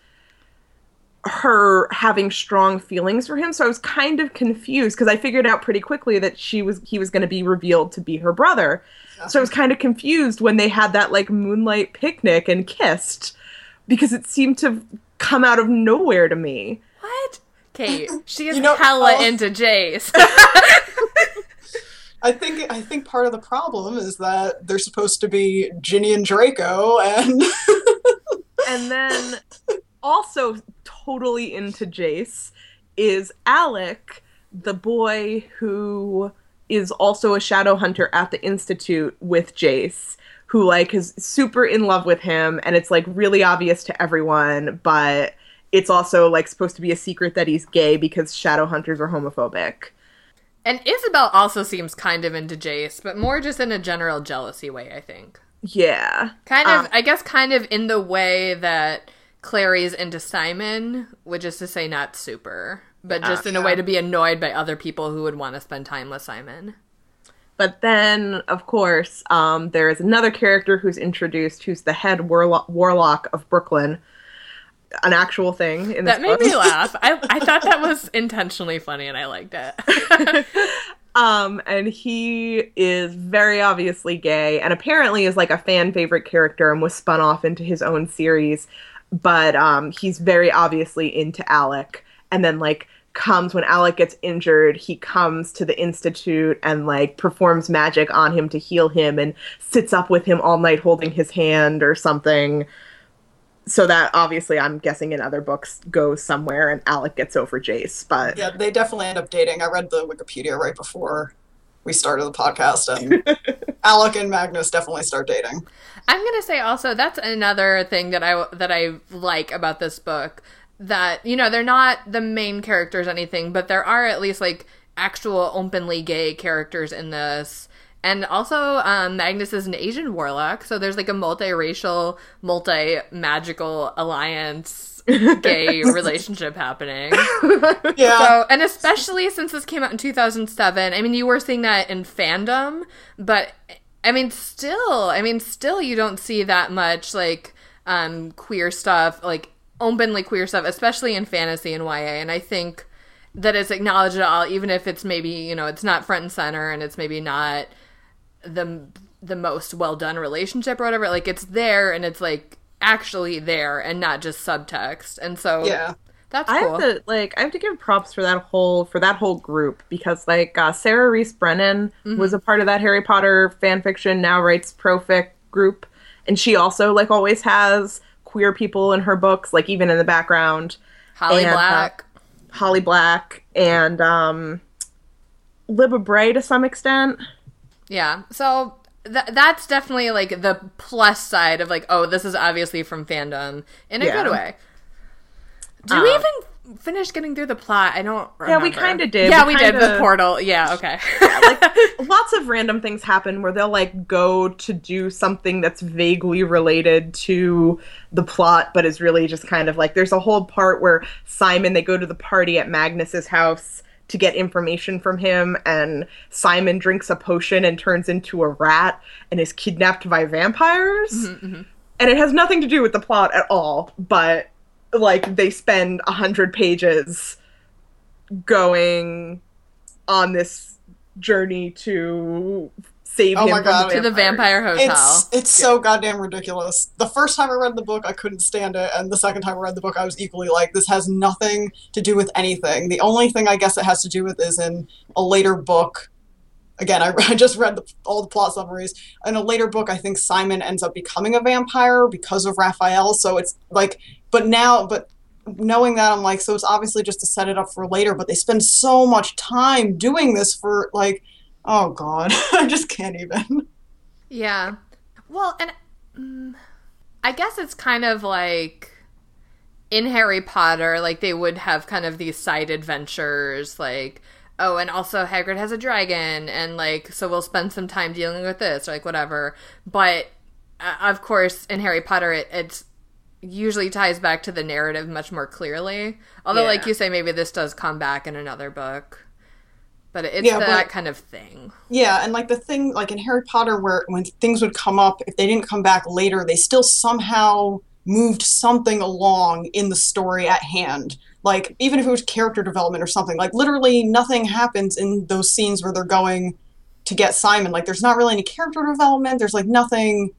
Speaker 2: her having strong feelings for him so i was kind of confused because i figured out pretty quickly that she was he was going to be revealed to be her brother so i was kind of confused when they had that like moonlight picnic and kissed because it seemed to come out of nowhere to me
Speaker 1: What? Kait, she is
Speaker 3: You know-
Speaker 1: hella
Speaker 3: oh.
Speaker 1: into Jace.
Speaker 3: I think I think part of the problem is that they're supposed to be Ginny and Draco, and
Speaker 2: and then also totally into Jace is Alec, the boy who is also a shadow hunter at the institute with Jace, who like is super in love with him and it's like really obvious to everyone, but it's also like supposed to be a secret that he's gay because shadow hunters are homophobic.
Speaker 1: and Isabelle also seems kind of into Jace, but more just in a general jealousy way, I think.
Speaker 2: Yeah.
Speaker 1: Kind of,
Speaker 2: Um,
Speaker 1: I guess, kind of in the way that Clary's into Simon, which is to say, not super, but just in a way to be annoyed by other people who would want to spend time with Simon.
Speaker 2: But then, of course, um, there is another character who's introduced who's the head warlock, warlock of Brooklyn. An actual thing in
Speaker 1: That made
Speaker 2: book.
Speaker 1: me laugh. I, I thought that was intentionally funny and I liked it.
Speaker 2: Um, and he is very obviously gay and apparently is like a fan favorite character and was spun off into his own series. But um, he's very obviously into Alec. And then, like, comes when Alec gets injured, he comes to the Institute and, like, performs magic on him to heal him and sits up with him all night holding his hand or something. So that obviously, I'm guessing in other books goes somewhere and Alec gets over Jace. But
Speaker 3: yeah, they definitely end up dating. I read the Wikipedia right before we started the podcast, and Alec and Magnus definitely start dating.
Speaker 1: I'm gonna say also that's another thing that I that I like about this book that you know they're not the main characters anything, but there are at least like actual openly gay characters in this. And also, um, Magnus is an Asian warlock, so there's like a multiracial, multi-magical alliance gay relationship happening.
Speaker 3: Yeah,
Speaker 1: So, and especially since this came out in 2007, I mean, you were seeing that in fandom, but I mean, still, I mean, still, you don't see that much like um, queer stuff, like openly queer stuff, especially in fantasy and YA. And I think that it's acknowledged at all, even if it's maybe you know it's not front and center, and it's maybe not the the most well done relationship or whatever. Like it's there, and it's like actually there, and not just subtext. And so,
Speaker 3: yeah.
Speaker 1: that's
Speaker 2: I
Speaker 1: cool.
Speaker 2: have to like I have to give props for that whole for that whole group because like uh, Sarah Rees Brennan was a part of that Harry Potter fan fiction now writes profic group and she also like always has queer people in her books like even in the background
Speaker 1: Holly
Speaker 2: and, uh,
Speaker 1: Black.
Speaker 2: Holly Black and um Libba Bray to some extent
Speaker 1: Yeah. So th- that's definitely like the plus side of like, oh, this is obviously from fandom in a
Speaker 2: Yeah.
Speaker 1: good way. Did we um, even finish getting through the plot? I don't
Speaker 2: Yeah, we kinda did.
Speaker 1: Yeah,
Speaker 2: We
Speaker 1: we, did. The
Speaker 2: kinda-
Speaker 1: portal. Yeah, okay.
Speaker 2: lots of random things happen where they'll like go to do something that's vaguely related to the plot but is really just kind of like there's a whole part where Simon they go to the party at Magnus's house to get information from him and Simon drinks a potion and turns into a rat and is kidnapped by vampires. Mm-hmm, mm-hmm. And it has nothing to do with the plot at all but like they spend a hundred pages going on this journey to save
Speaker 3: Oh
Speaker 2: him
Speaker 3: my God.
Speaker 2: the
Speaker 1: to the vampire hotel.
Speaker 3: It's it's so goddamn ridiculous. The first time I read the book, I couldn't stand it, and the second time I read the book, I was equally like, "This has nothing to do with anything." The only thing I guess it has to do with is in a later book. again, I, I just read the, all the plot summaries. In a later book, I think Simon ends up becoming a vampire because of Raphael. So it's like, but now, but knowing that, I'm like, so it's obviously just to set it up for later. But they spend so much time doing this for like, oh god, I just can't even.
Speaker 1: Yeah. Well, and mm, I guess it's kind of like in Harry Potter, like they would have kind of these side adventures, like oh, and also Hagrid has a dragon, and like so we'll spend some time dealing with this, or like whatever. But uh, of course, in Harry Potter, it, it's usually ties back to the narrative much more clearly. Although, like you say, maybe this does come back in another book. But it's
Speaker 3: Yeah,
Speaker 1: that
Speaker 3: but-
Speaker 1: kind of thing.
Speaker 3: Yeah, and like the thing, like in Harry Potter, where when things would come up, if they didn't come back later, they still somehow moved something along in the story at hand. Like, even if it was character development or something, like literally nothing happens in those scenes where they're going to get Simon. Like, there's not really any character development, there's like nothing.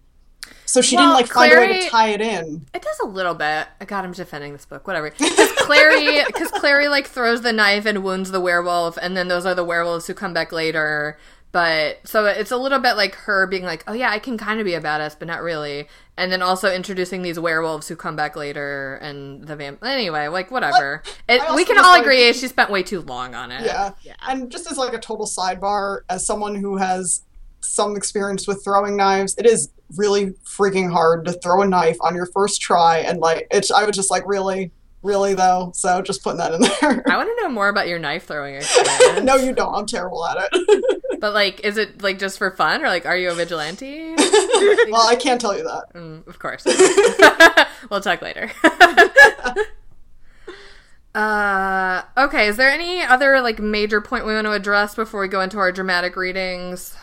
Speaker 3: So she
Speaker 1: Well,
Speaker 3: didn't like find a way to tie it in.
Speaker 1: It does a little bit. God, I'm defending this book. Whatever. Because Clary, because Clary like throws the knife and wounds the werewolf, and then those are the werewolves who come back later. But so it's a little bit like her being like, "Oh yeah, I can kind of be a badass, but not really." And then also introducing these werewolves who come back later, and the vamp. Anyway, like whatever. It, we can all
Speaker 3: like-
Speaker 1: agree she spent way too long on it.
Speaker 3: Yeah.
Speaker 2: Yeah.
Speaker 3: And just as like a total sidebar, as someone who has some experience with throwing knives, it is really freaking hard to throw a knife on your first try. And like, it's, I was just like, really, really though. So just putting that in there.
Speaker 1: I want to know more about your knife throwing experience.
Speaker 3: no, you don't. I'm terrible at it.
Speaker 1: But like, is it like just for fun, or like, are you a vigilante?
Speaker 3: well, I can't tell you that.
Speaker 1: Mm, of course. we'll talk later. uh, okay. Is there any other like major point we want to address before we go into our dramatic readings?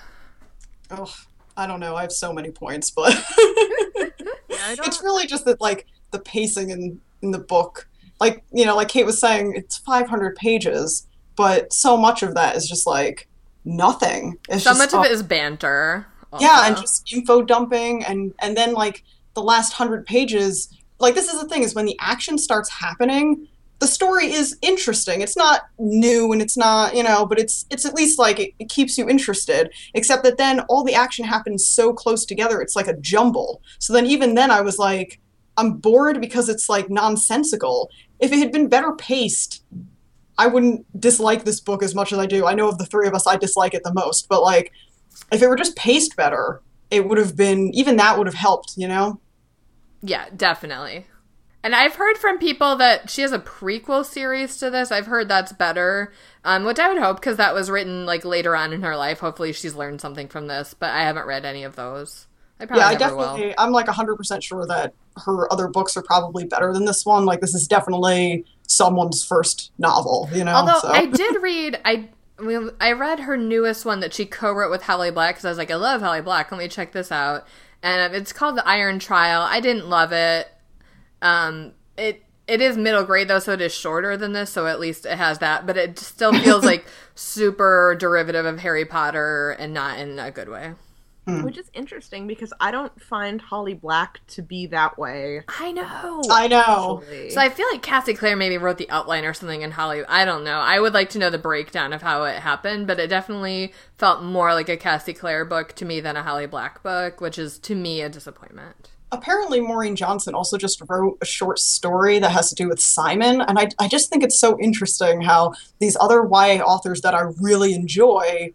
Speaker 3: Ugh, I don't know. I have so many points, but
Speaker 2: don't-
Speaker 3: it's really just that like the pacing in in the book. Like you know, like Kait was saying, it's 500 pages, but so much of that is just like nothing. It's
Speaker 1: So
Speaker 3: just,
Speaker 1: much of
Speaker 3: oh,
Speaker 1: it is banter.
Speaker 3: yeah and just info dumping and and then like the last hundred pages like this is the thing is when the action starts happening the story is interesting it's not new and it's not you know but it's it's at least like it, it keeps you interested except that then all the action happens so close together it's like a jumble so then even then i was like i'm bored because it's like nonsensical if it had been better paced i wouldn't dislike this book as much as i do i know of the three of us i dislike it the most but like if it were just paced better, it would have been even that would have helped, you know?
Speaker 1: Yeah, definitely. And I've heard from people that she has a prequel series to this. I've heard that's better, um, which I would hope because that was written like later on in her life. Hopefully, she's learned something from this. But I haven't read any of those. I probably
Speaker 3: yeah, I
Speaker 1: never will.
Speaker 3: definitely I'm like 100% sure that her other books are probably better than this one. Like this is definitely someone's first novel, you know?
Speaker 1: Although
Speaker 3: so.
Speaker 1: I did read, I I I read her newest one that she co-wrote with Holly Black because I was like, I love Holly Black. Let me check this out, and it's called The Iron Trial. I didn't love it. Um, it it is middle grade though, so it is shorter than this, so at least it has that. But it still feels like super derivative of Harry Potter and not in a good way.
Speaker 2: Which is interesting because I don't find Holly Black to be that way.
Speaker 1: I know.
Speaker 3: I know.
Speaker 2: actually.
Speaker 1: So I feel like Cassie Clare maybe wrote the outline or something in Holly. I don't know. I would like to know the breakdown of how it happened, but it definitely felt more like a Cassie Clare book to me than a Holly Black book, which is to me a disappointment.
Speaker 3: Apparently Maureen Johnson also just wrote a short story that has to do with Simon, and I I just think it's so interesting how these other YA authors that I really enjoy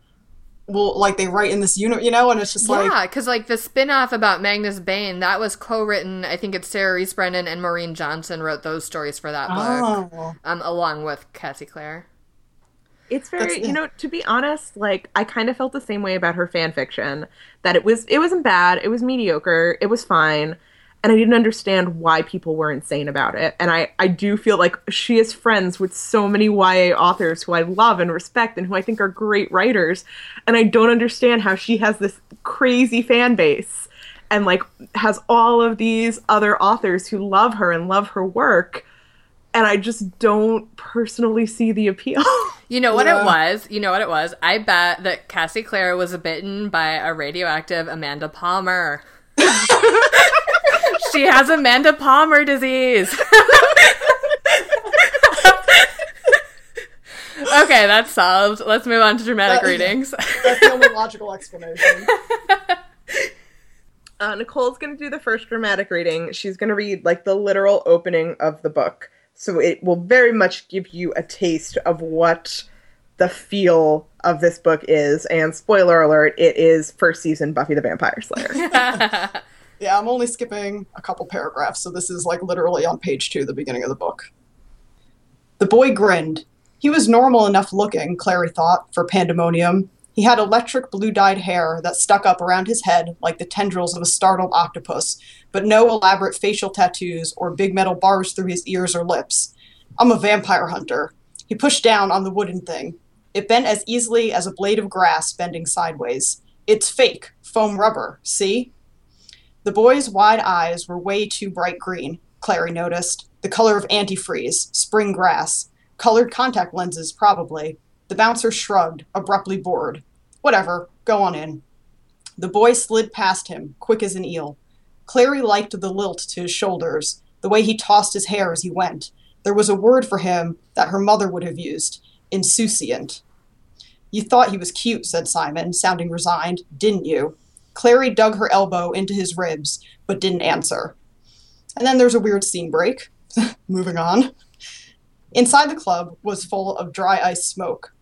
Speaker 3: will like they write in this unit, you know, and it's just like
Speaker 1: yeah, because like the spin-off about Magnus Bane, that was co-written. I think it's Sarah Rees Brennan and Maureen Johnson wrote those stories for that book,
Speaker 3: oh.
Speaker 1: um, along with Cassie Clare.
Speaker 2: It's very,
Speaker 3: That's-
Speaker 2: you know, to be honest, like I kind of felt the same way about her fan fiction. That it was, it wasn't bad. It was mediocre. It was fine, and I didn't understand why people were insane about it. And I, I do feel like she is friends with so many YA authors who I love and respect and who I think are great writers, and I don't understand how she has this crazy fan base and like has all of these other authors who love her and love her work. And I just don't personally see the appeal.
Speaker 1: You know what
Speaker 3: Yeah.
Speaker 1: it was? You know what it was? I bet that Cassie Clare was bitten by a radioactive Amanda Palmer. she has Amanda Palmer disease. okay, that's solved. Let's move on to dramatic
Speaker 3: That-
Speaker 1: readings.
Speaker 3: That's the only logical explanation.
Speaker 2: Uh, Nicole's going to do the first dramatic reading. She's going to read like the literal opening of the book. So it will very much give you a taste of what the feel of this book is. And spoiler alert, it is first season Buffy the Vampire Slayer.
Speaker 3: Yeah, I'm only skipping a couple paragraphs, so this is like literally on page two, the beginning of the book. The boy grinned. He was normal enough looking, Clary thought, for pandemonium. He had electric blue dyed hair that stuck up around his head like the tendrils of a startled octopus, but no elaborate facial tattoos or big metal bars through his ears or lips. I'm a vampire hunter. He pushed down on the wooden thing. It bent as easily as a blade of grass bending sideways. It's fake, foam rubber, see? The boy's wide eyes were way too bright green, Clary noticed. The color of antifreeze, spring grass. Colored contact lenses, probably. The bouncer shrugged, abruptly bored. Whatever, go on in. The boy slid past him, quick as an eel. Clary liked the lilt to his shoulders, the way he tossed his hair as he went. There was a word for him that her mother would have used insouciant. You thought he was cute, said Simon, sounding resigned, didn't you? Clary dug her elbow into his ribs, but didn't answer. And then there's a weird scene break. Moving on. Inside the club was full of dry ice smoke.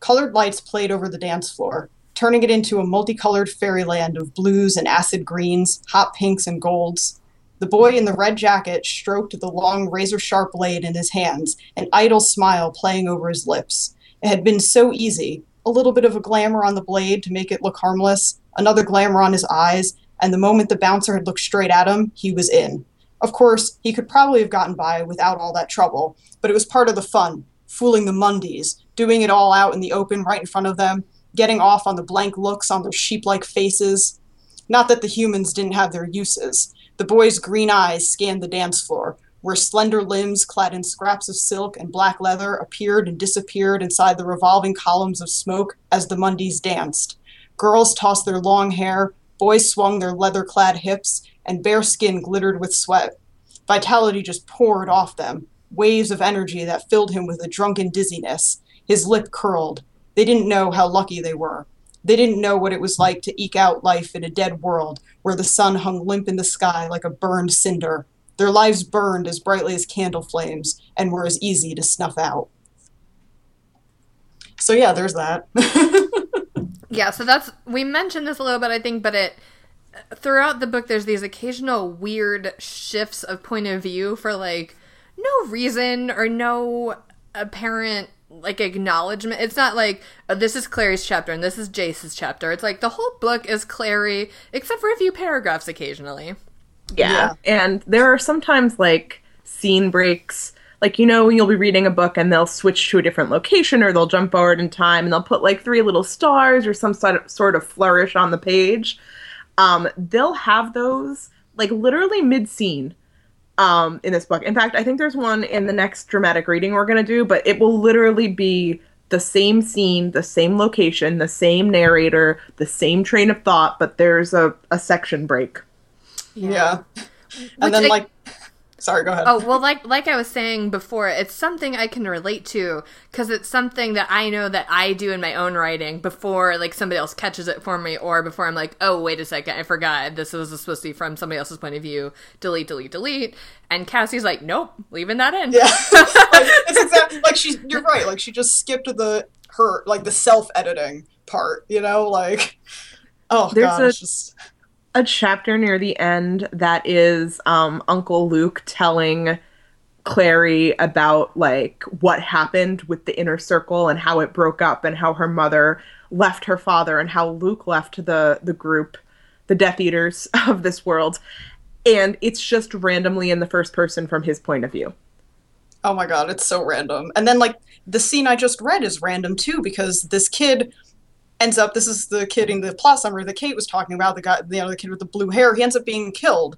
Speaker 3: Colored lights played over the dance floor, turning it into a multicolored fairyland of blues and acid greens, hot pinks and golds. The boy in the red jacket stroked the long razor sharp blade in his hands, an idle smile playing over his lips. It had been so easy. A little bit of a glamour on the blade to make it look harmless, another glamour on his eyes, and the moment the bouncer had looked straight at him, he was in. Of course, he could probably have gotten by without all that trouble, but it was part of the fun, fooling the Mundies, doing it all out in the open right in front of them, getting off on the blank looks on their sheep like faces. Not that the humans didn't have their uses. The boy's green eyes scanned the dance floor, where slender limbs clad in scraps of silk and black leather appeared and disappeared inside the revolving columns of smoke as the Mundies danced. Girls tossed their long hair, boys swung their leather clad hips, and bare skin glittered with sweat. Vitality just poured off them, waves of energy that filled him with a drunken dizziness. His lip curled. They didn't know how lucky they were. They didn't know what it was like to eke out life in a dead world where the sun hung limp in the sky like a burned cinder. Their lives burned as brightly as candle flames and were as easy to snuff out. So, yeah, there's that.
Speaker 1: yeah, so that's we mentioned this a little bit, I think, but it throughout the book there's these occasional weird shifts of point of view for like no reason or no apparent like acknowledgement. It's not like oh, this is Clary's chapter and this is Jace's chapter. It's like the whole book is Clary, except for a few paragraphs occasionally.
Speaker 2: Yeah. And there are sometimes like scene breaks. Like, you know, you'll be reading a book and they'll switch to a different location or they'll jump forward in time and they'll put like three little stars or some sort of, sort of flourish on the page. Um, they'll have those like literally mid scene um, in this book. In fact, I think there's one in the next dramatic reading we're going to do, but it will literally be the same scene, the same location, the same narrator, the same train of thought, but there's a, a section break.
Speaker 3: yeah.
Speaker 1: Which
Speaker 3: And then,
Speaker 1: I-
Speaker 3: like, sorry, go ahead.
Speaker 1: Oh well, like like I was saying before, it's something I can relate to because it's something that I know that I do in my own writing before like somebody else catches it for me, or before I'm like, oh wait a second, I forgot this was supposed to be from somebody else's point of view. Delete, delete, delete. And Cassie's like, nope, leaving that in.
Speaker 3: Yeah, like, it's exactly like she's. You're right. Like she just skipped the her like the self editing part. You know, like oh
Speaker 2: There's
Speaker 3: god,
Speaker 2: a-
Speaker 3: it's just
Speaker 2: a chapter near the end that is um, Uncle Luke telling Clary about like what happened with the inner circle and how it broke up and how her mother left her father and how Luke left the the group, the Death Eaters of this world. And it's just randomly in the first person from his point of view.
Speaker 3: oh my god, it's so random. And then like the scene I just read is random too because this kid ends up. This is the kid in the plot summary that Kait was talking about. The guy, you know, the kid with the blue hair. He ends up being killed.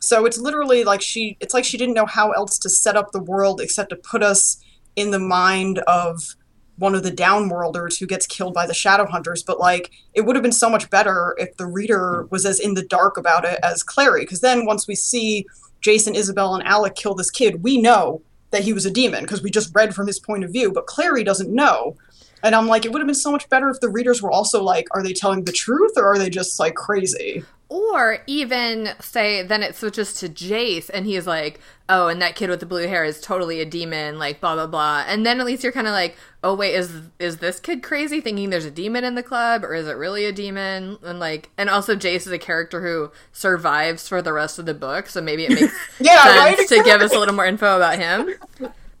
Speaker 3: So it's literally like she. It's like she didn't know how else to set up the world except to put us in the mind of one of the downworlders who gets killed by the shadow hunters but like it would have been so much better if the reader was as in the dark about it as clary because then once we see jason isabelle and alec kill this kid we know that he was a demon because we just read from his point of view, but Clary doesn't know. And I'm like, it would have been so much better if the readers were also like, are they telling the truth or are they just like crazy?
Speaker 1: Or even say, then it switches to Jace, and he's like, "Oh, and that kid with the blue hair is totally a demon." Like blah blah blah. And then at least you're kind of like, "Oh wait, is is this kid crazy, thinking there's a demon in the club, or is it really a demon?" And like, and also Jace is a character who survives for the rest of the book, so maybe it makes
Speaker 3: Yeah,
Speaker 1: sense
Speaker 3: right,
Speaker 1: to give us a little more info about him.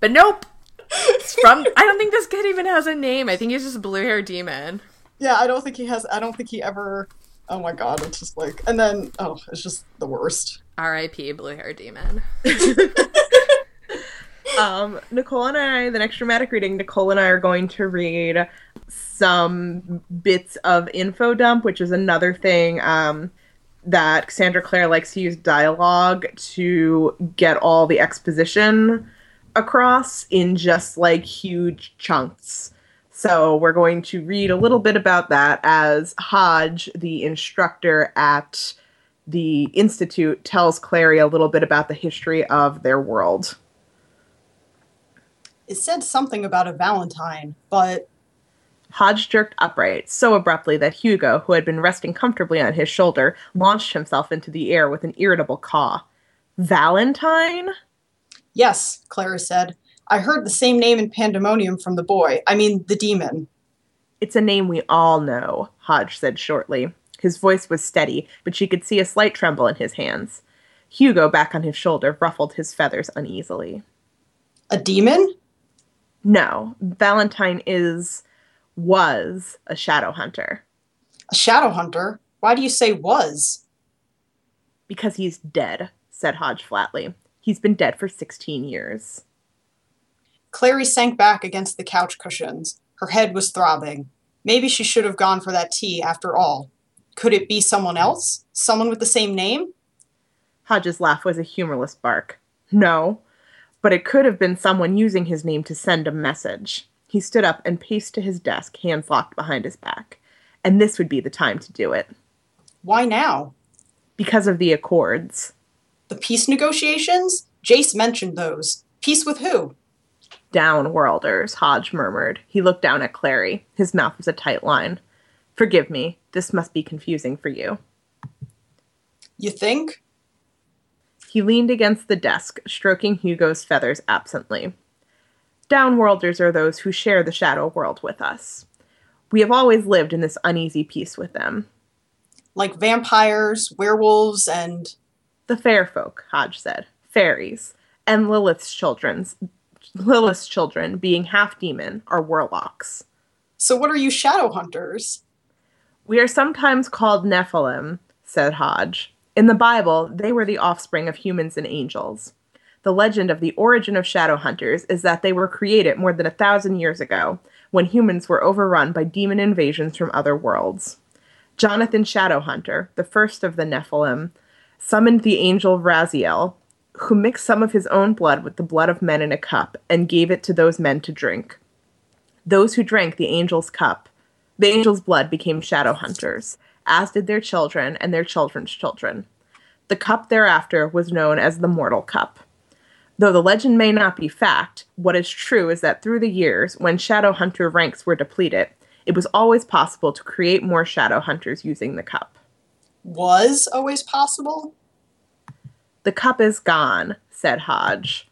Speaker 1: But nope. It's from I don't think this kid even has a name. I think he's just a blue hair demon.
Speaker 3: Yeah, I don't think he has. I don't think he ever. Oh my god, it's just like, and then oh, it's just the worst.
Speaker 1: R.I.P. Blue hair demon.
Speaker 2: Um, Nicole and I, the next dramatic reading, Nicole and I are going to read some bits of info dump, which is another thing um, that Cassandra Clare likes to use dialogue to get all the exposition across in just like huge chunks. So we're going to read a little bit about that as Hodge, the instructor at the Institute, tells Clary a little bit about the history of their world.
Speaker 3: It said something about a Valentine, but
Speaker 2: Hodge jerked upright so abruptly that Hugo, who had been resting comfortably on his shoulder, launched himself into the air with an irritable caw. Valentine?
Speaker 3: Yes, Clary said. I heard the same name in Pandemonium from the boy. I mean, the demon.
Speaker 2: It's a name we all know, Hodge said shortly. His voice was steady, but she could see a slight tremble in his hands. Hugo, back on his shoulder, ruffled his feathers uneasily.
Speaker 3: A demon?
Speaker 2: No, Valentine is. was a shadow hunter.
Speaker 3: A shadow hunter? Why do you say was?
Speaker 2: Because he's dead, said Hodge flatly. He's been dead for 16 years.
Speaker 3: Clary sank back against the couch cushions. Her head was throbbing. Maybe she should have gone for that tea after all. Could it be someone else? Someone with the same name?
Speaker 2: Hodge's laugh was a humorless bark. No, but it could have been someone using his name to send a message. He stood up and paced to his desk, hands locked behind his back. And this would be the time to do it.
Speaker 3: Why now?
Speaker 2: Because of the Accords.
Speaker 3: The peace negotiations? Jace mentioned those. Peace with who?
Speaker 2: Downworlders, Hodge murmured. He looked down at Clary. His mouth was a tight line. Forgive me, this must be confusing for you.
Speaker 3: You think?
Speaker 2: He leaned against the desk, stroking Hugo's feathers absently. Downworlders are those who share the shadow world with us. We have always lived in this uneasy peace with them.
Speaker 3: Like vampires, werewolves, and.
Speaker 2: The fair folk, Hodge said. Fairies. And Lilith's children's Lilith's children, being half demon, are warlocks.
Speaker 3: So what are you shadow hunters?
Speaker 2: We are sometimes called Nephilim, said Hodge. In the Bible, they were the offspring of humans and angels. The legend of the origin of shadow hunters is that they were created more than a thousand years ago, when humans were overrun by demon invasions from other worlds. Jonathan Shadowhunter, the first of the Nephilim, summoned the angel Raziel, who mixed some of his own blood with the blood of men in a cup and gave it to those men to drink. Those who drank the angel's cup, the angel's blood, became shadow hunters, as did their children and their children's children. The cup thereafter was known as the Mortal Cup. Though the legend may not be fact, what is true is that through the years, when shadow hunter ranks were depleted, it was always possible to create more shadow hunters using the cup.
Speaker 3: Was always possible?
Speaker 2: The cup is gone, said Hodge.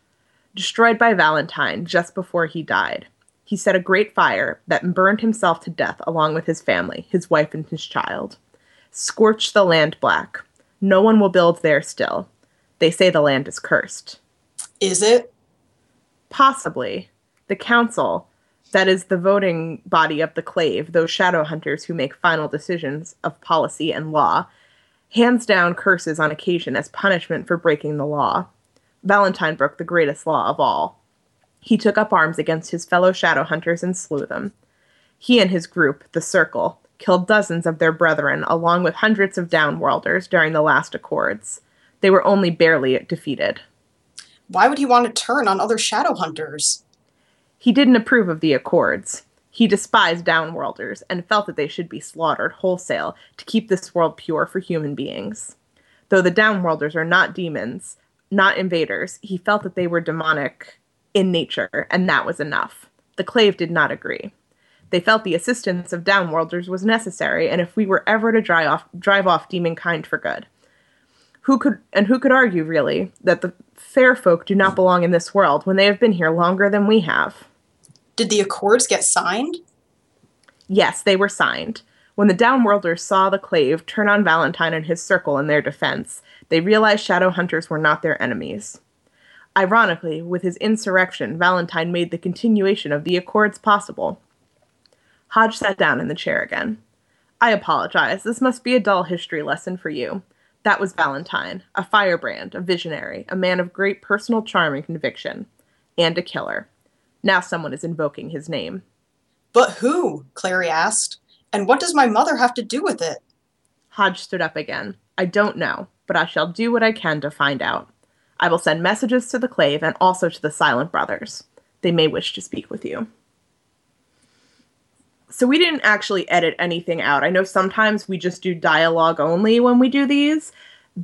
Speaker 2: Destroyed by Valentine just before he died. He set a great fire that burned himself to death along with his family, his wife, and his child. Scorched the land black. No one will build there still. They say the land is cursed.
Speaker 3: Is it?
Speaker 2: Possibly. The council, that is the voting body of the clave, those shadow hunters who make final decisions of policy and law, hands down curses on occasion as punishment for breaking the law. Valentine broke the greatest law of all. He took up arms against his fellow shadow hunters and slew them. He and his group, the Circle, killed dozens of their brethren along with hundreds of downworlders during the last Accords. They were only barely defeated.
Speaker 3: Why would he want to turn on other shadow hunters?
Speaker 2: He didn't approve of the Accords. He despised downworlders and felt that they should be slaughtered wholesale to keep this world pure for human beings. Though the downworlders are not demons, not invaders, he felt that they were demonic in nature, and that was enough. The Clave did not agree. They felt the assistance of downworlders was necessary, and if we were ever to drive off, drive off for good. Who could and who could argue, really, that the fair folk do not belong in this world when they have been here longer than we have?
Speaker 3: Did the accords get signed?
Speaker 2: Yes, they were signed. When the downworlders saw the Clave turn on Valentine and his circle in their defense, they realized shadow hunters were not their enemies. Ironically, with his insurrection, Valentine made the continuation of the Accords possible. Hodge sat down in the chair again. I apologize. This must be a dull history lesson for you. That was Valentine, a firebrand, a visionary, a man of great personal charm and conviction, and a killer. Now someone is invoking his name.
Speaker 3: But who? Clary asked. And what does my mother have to do with it?
Speaker 2: Hodge stood up again. I don't know, but I shall do what I can to find out. I will send messages to the Clave and also to the Silent Brothers. They may wish to speak with you. So we didn't actually edit anything out. I know sometimes we just do dialogue only when we do these.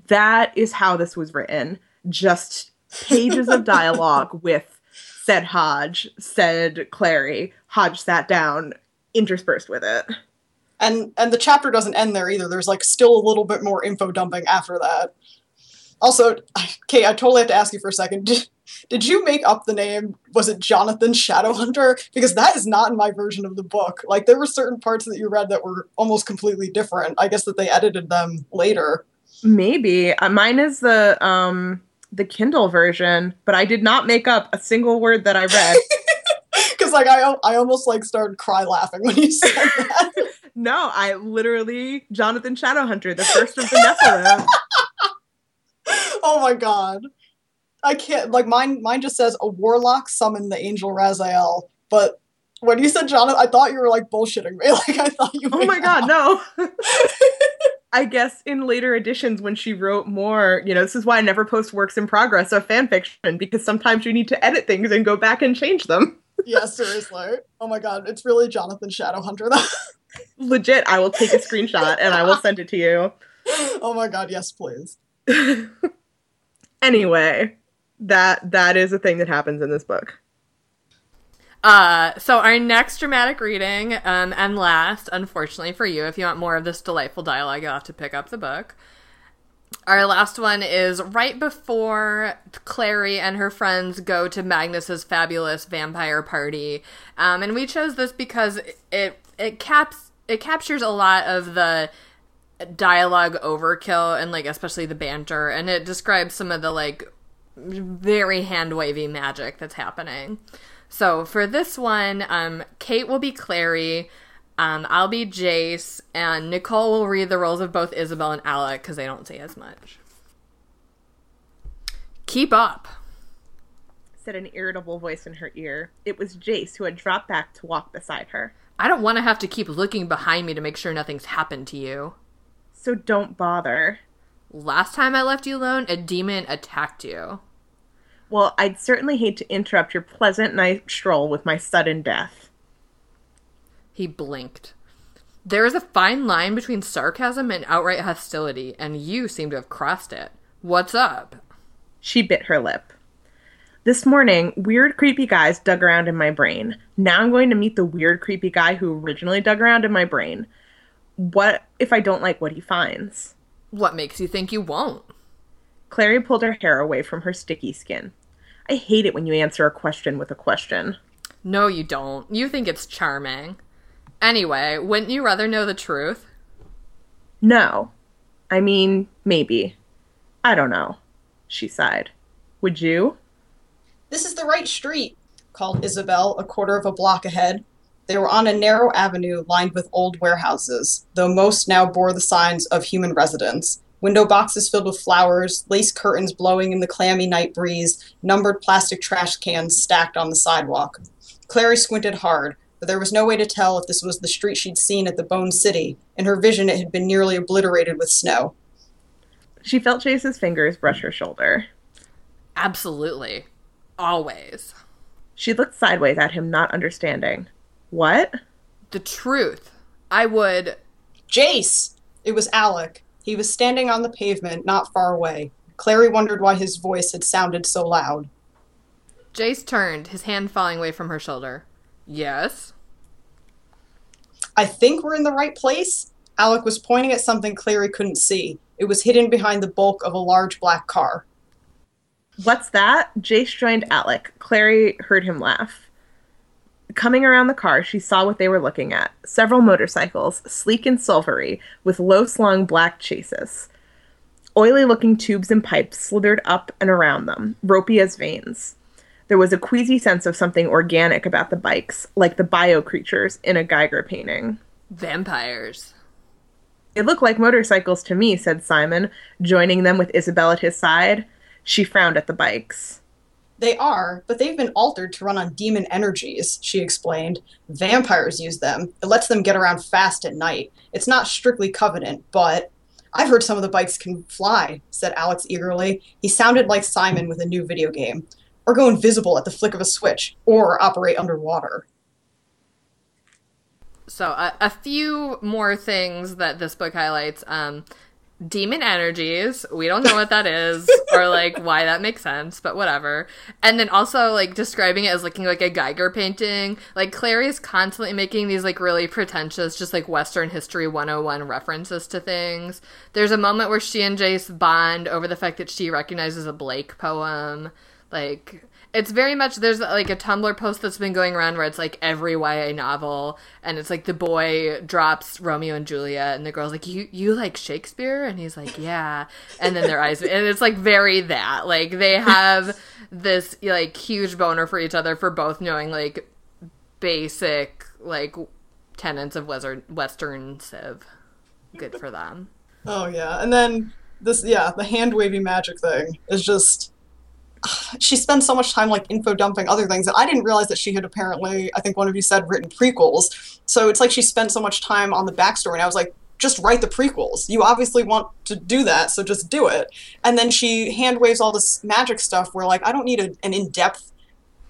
Speaker 2: That is how this was written. Just pages of dialogue with said Hodge, said Clary. Hodge sat down, interspersed with it.
Speaker 3: And and the chapter doesn't end there either. There's like still a little bit more info dumping after that. Also, Kait, I totally have to ask you for a second. Did, did you make up the name? Was it Jonathan Shadowhunter? Because that is not in my version of the book. Like there were certain parts that you read that were almost completely different. I guess that they edited them later.
Speaker 2: Maybe uh, mine is the um the Kindle version, but I did not make up a single word that I read.
Speaker 3: Because like I I almost like started cry laughing when you said that.
Speaker 2: no, I literally Jonathan Shadowhunter, the first of the Nephilim.
Speaker 3: oh my god. I can't like mine mine just says a warlock summoned the angel Raziel, but when you said Jonathan, I thought you were like bullshitting me. Like I thought you
Speaker 2: Oh my god, no. I guess in later editions when she wrote more, you know, this is why I never post works in progress of fan fiction because sometimes you need to edit things and go back and change them.
Speaker 3: yeah, seriously. Oh my god, it's really Jonathan Shadowhunter though.
Speaker 2: Legit, I will take a screenshot and I will send it to you.
Speaker 3: oh my god, yes, please.
Speaker 2: anyway, that that is a thing that happens in this book.
Speaker 1: Uh, so our next dramatic reading, um, and last, unfortunately for you, if you want more of this delightful dialogue, you'll have to pick up the book. Our last one is right before Clary and her friends go to Magnus's fabulous vampire party, um, and we chose this because it it caps it captures a lot of the dialogue overkill and like especially the banter, and it describes some of the like very hand wavy magic that's happening. So for this one, um, Kait will be Clary, um, I'll be Jace, and Nicole will read the roles of both Isabelle and Alec because they don't say as much. Keep up,
Speaker 2: said an irritable voice in her ear. It was Jace who had dropped back to walk beside her.
Speaker 1: I don't want to have to keep looking behind me to make sure nothing's happened to you.
Speaker 2: So don't bother.
Speaker 1: Last time I left you alone, a demon attacked you.
Speaker 2: Well, I'd certainly hate to interrupt your pleasant night stroll with my sudden death.
Speaker 1: He blinked. There is a fine line between sarcasm and outright hostility, and you seem to have crossed it. What's up?
Speaker 2: She bit her lip. This morning, weird, creepy guys dug around in my brain. Now I'm going to meet the weird, creepy guy who originally dug around in my brain. What if I don't like what he finds?
Speaker 1: What makes you think you won't?
Speaker 2: Clary pulled her hair away from her sticky skin. I hate it when you answer a question with a question.
Speaker 1: No, you don't. You think it's charming. Anyway, wouldn't you rather know the truth?
Speaker 2: No. I mean, maybe. I don't know. She sighed. Would you?
Speaker 3: This is the right street, called Isabelle a quarter of a block ahead. They were on a narrow avenue lined with old warehouses, though most now bore the signs of human residence. Window boxes filled with flowers, lace curtains blowing in the clammy night breeze, numbered plastic trash cans stacked on the sidewalk. Clary squinted hard, but there was no way to tell if this was the street she'd seen at the Bone City. In her vision, it had been nearly obliterated with snow.
Speaker 2: She felt Jace's fingers brush her shoulder.
Speaker 1: Absolutely. Always.
Speaker 2: She looked sideways at him, not understanding. What?
Speaker 1: The truth. I would.
Speaker 3: Jace! It was Alec. He was standing on the pavement, not far away. Clary wondered why his voice had sounded so loud.
Speaker 1: Jace turned, his hand falling away from her shoulder. Yes.
Speaker 3: I think we're in the right place. Alec was pointing at something Clary couldn't see. It was hidden behind the bulk of a large black car.
Speaker 2: What's that? Jace joined Alec. Clary heard him laugh. Coming around the car, she saw what they were looking at several motorcycles, sleek and silvery, with low slung black chassis. Oily looking tubes and pipes slithered up and around them, ropey as veins. There was a queasy sense of something organic about the bikes, like the bio creatures in a Giger painting.
Speaker 1: Vampires.
Speaker 2: It looked like motorcycles to me, said Simon, joining them with Isabelle at his side. She frowned at the bikes.
Speaker 3: They are, but they've been altered to run on demon energies, she explained. Vampires use them. It lets them get around fast at night. It's not strictly Covenant, but. I've heard some of the bikes can fly, said Alec eagerly. He sounded like Simon with a new video game. Or go invisible at the flick of a switch, or operate underwater.
Speaker 1: So, a, a few more things that this book highlights. Um, demon energies. We don't know what that is or like why that makes sense, but whatever. And then also like describing it as looking like a Giger painting. Like Clary is constantly making these like really pretentious, just like Western History 101 references to things. There's a moment where she and Jace bond over the fact that she recognizes a Blake poem. Like it's very much there's like a Tumblr post that's been going around where it's like every YA novel, and it's like the boy drops Romeo and Juliet, and the girl's like, "You you like Shakespeare?" and he's like, "Yeah," and then their eyes, and it's like very that like they have this like huge boner for each other for both knowing like basic like tenets of Western Western Civ. Good for them.
Speaker 3: Oh yeah, and then this yeah the hand wavy magic thing is just she spends so much time like info dumping other things that I didn't realize that she had apparently, I think one of you said, written prequels. So it's like she spent so much time on the backstory, and I was like, just write the prequels. You obviously want to do that, so just do it. And then she hand waves all this magic stuff where like I don't need a, an in depth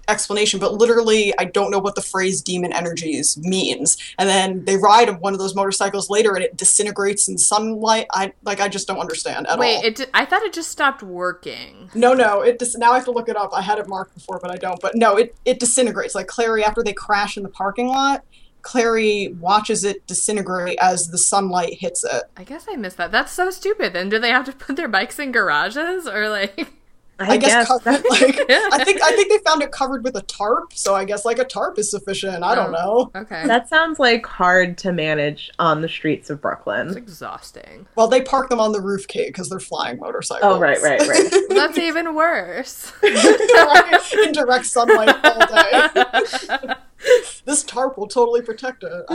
Speaker 3: explanation, but literally, I don't know what the phrase demon energies means. And then they ride on one of those motorcycles later and it disintegrates in sunlight. I like, I just don't understand at
Speaker 1: Wait,
Speaker 3: all.
Speaker 1: it di- I thought it just stopped working.
Speaker 3: No, no, it dis- now I have to look it up. I had it marked before, but I don't. But no, it, it disintegrates. Like Clary, after they crash in the parking lot, Clary watches it disintegrate as the sunlight hits it.
Speaker 1: I guess I missed that. That's so stupid. Then do they have to put their bikes in garages or like?
Speaker 2: I,
Speaker 3: I, guess, co-
Speaker 2: that-
Speaker 3: like I think I think they found it covered with a tarp, so I guess like a tarp is sufficient. I don't oh, know.
Speaker 1: Okay,
Speaker 2: that sounds like hard to manage on the streets of Brooklyn.
Speaker 1: it's
Speaker 2: Brooklyn.
Speaker 1: exhausting.
Speaker 3: Well, they park them on the roof, Kait, because they're flying motorcycles.
Speaker 2: Oh, right, right, right.
Speaker 1: That's even worse.
Speaker 3: right, in direct sunlight all day. this tarp will totally protect it. I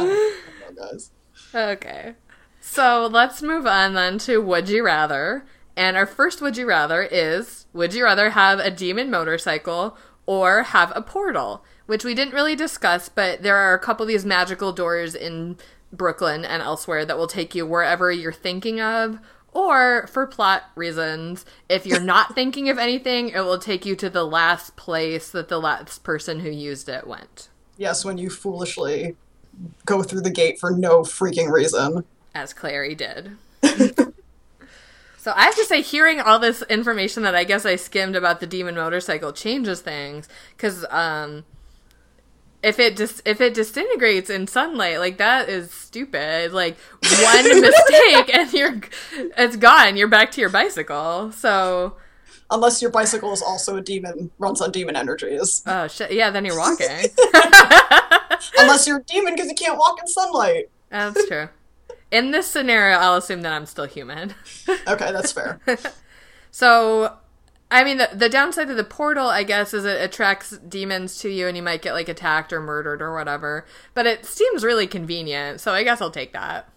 Speaker 3: don't know, guys.
Speaker 1: okay, so let's move on then to Would You Rather. And our first Would You Rather is Would you rather have a demon motorcycle or have a portal? Which we didn't really discuss, but there are a couple of these magical doors in Brooklyn and elsewhere that will take you wherever you're thinking of. Or for plot reasons, if you're not thinking of anything, it will take you to the last place that the last person who used it went.
Speaker 3: Yes, when you foolishly go through the gate for no freaking reason.
Speaker 1: as Clary did. so I have to say, hearing all this information that I guess I skimmed about the demon motorcycle changes things because um, if it dis- if it disintegrates in sunlight, like that is stupid. Like one mistake and you're it's gone. You're back to your bicycle. So
Speaker 3: Unless your bicycle is also a demon, runs on demon energies.
Speaker 1: oh shit, yeah. Then you're walking.
Speaker 3: Unless you're a demon because you can't walk in sunlight.
Speaker 1: That's true. In this scenario, I'll assume that I'm still human.
Speaker 3: Okay, that's fair.
Speaker 1: So, I mean, the, the downside of the portal, I guess, is it attracts demons to you and you might get, like, attacked or murdered or whatever. But it seems really convenient, so I guess I'll take that.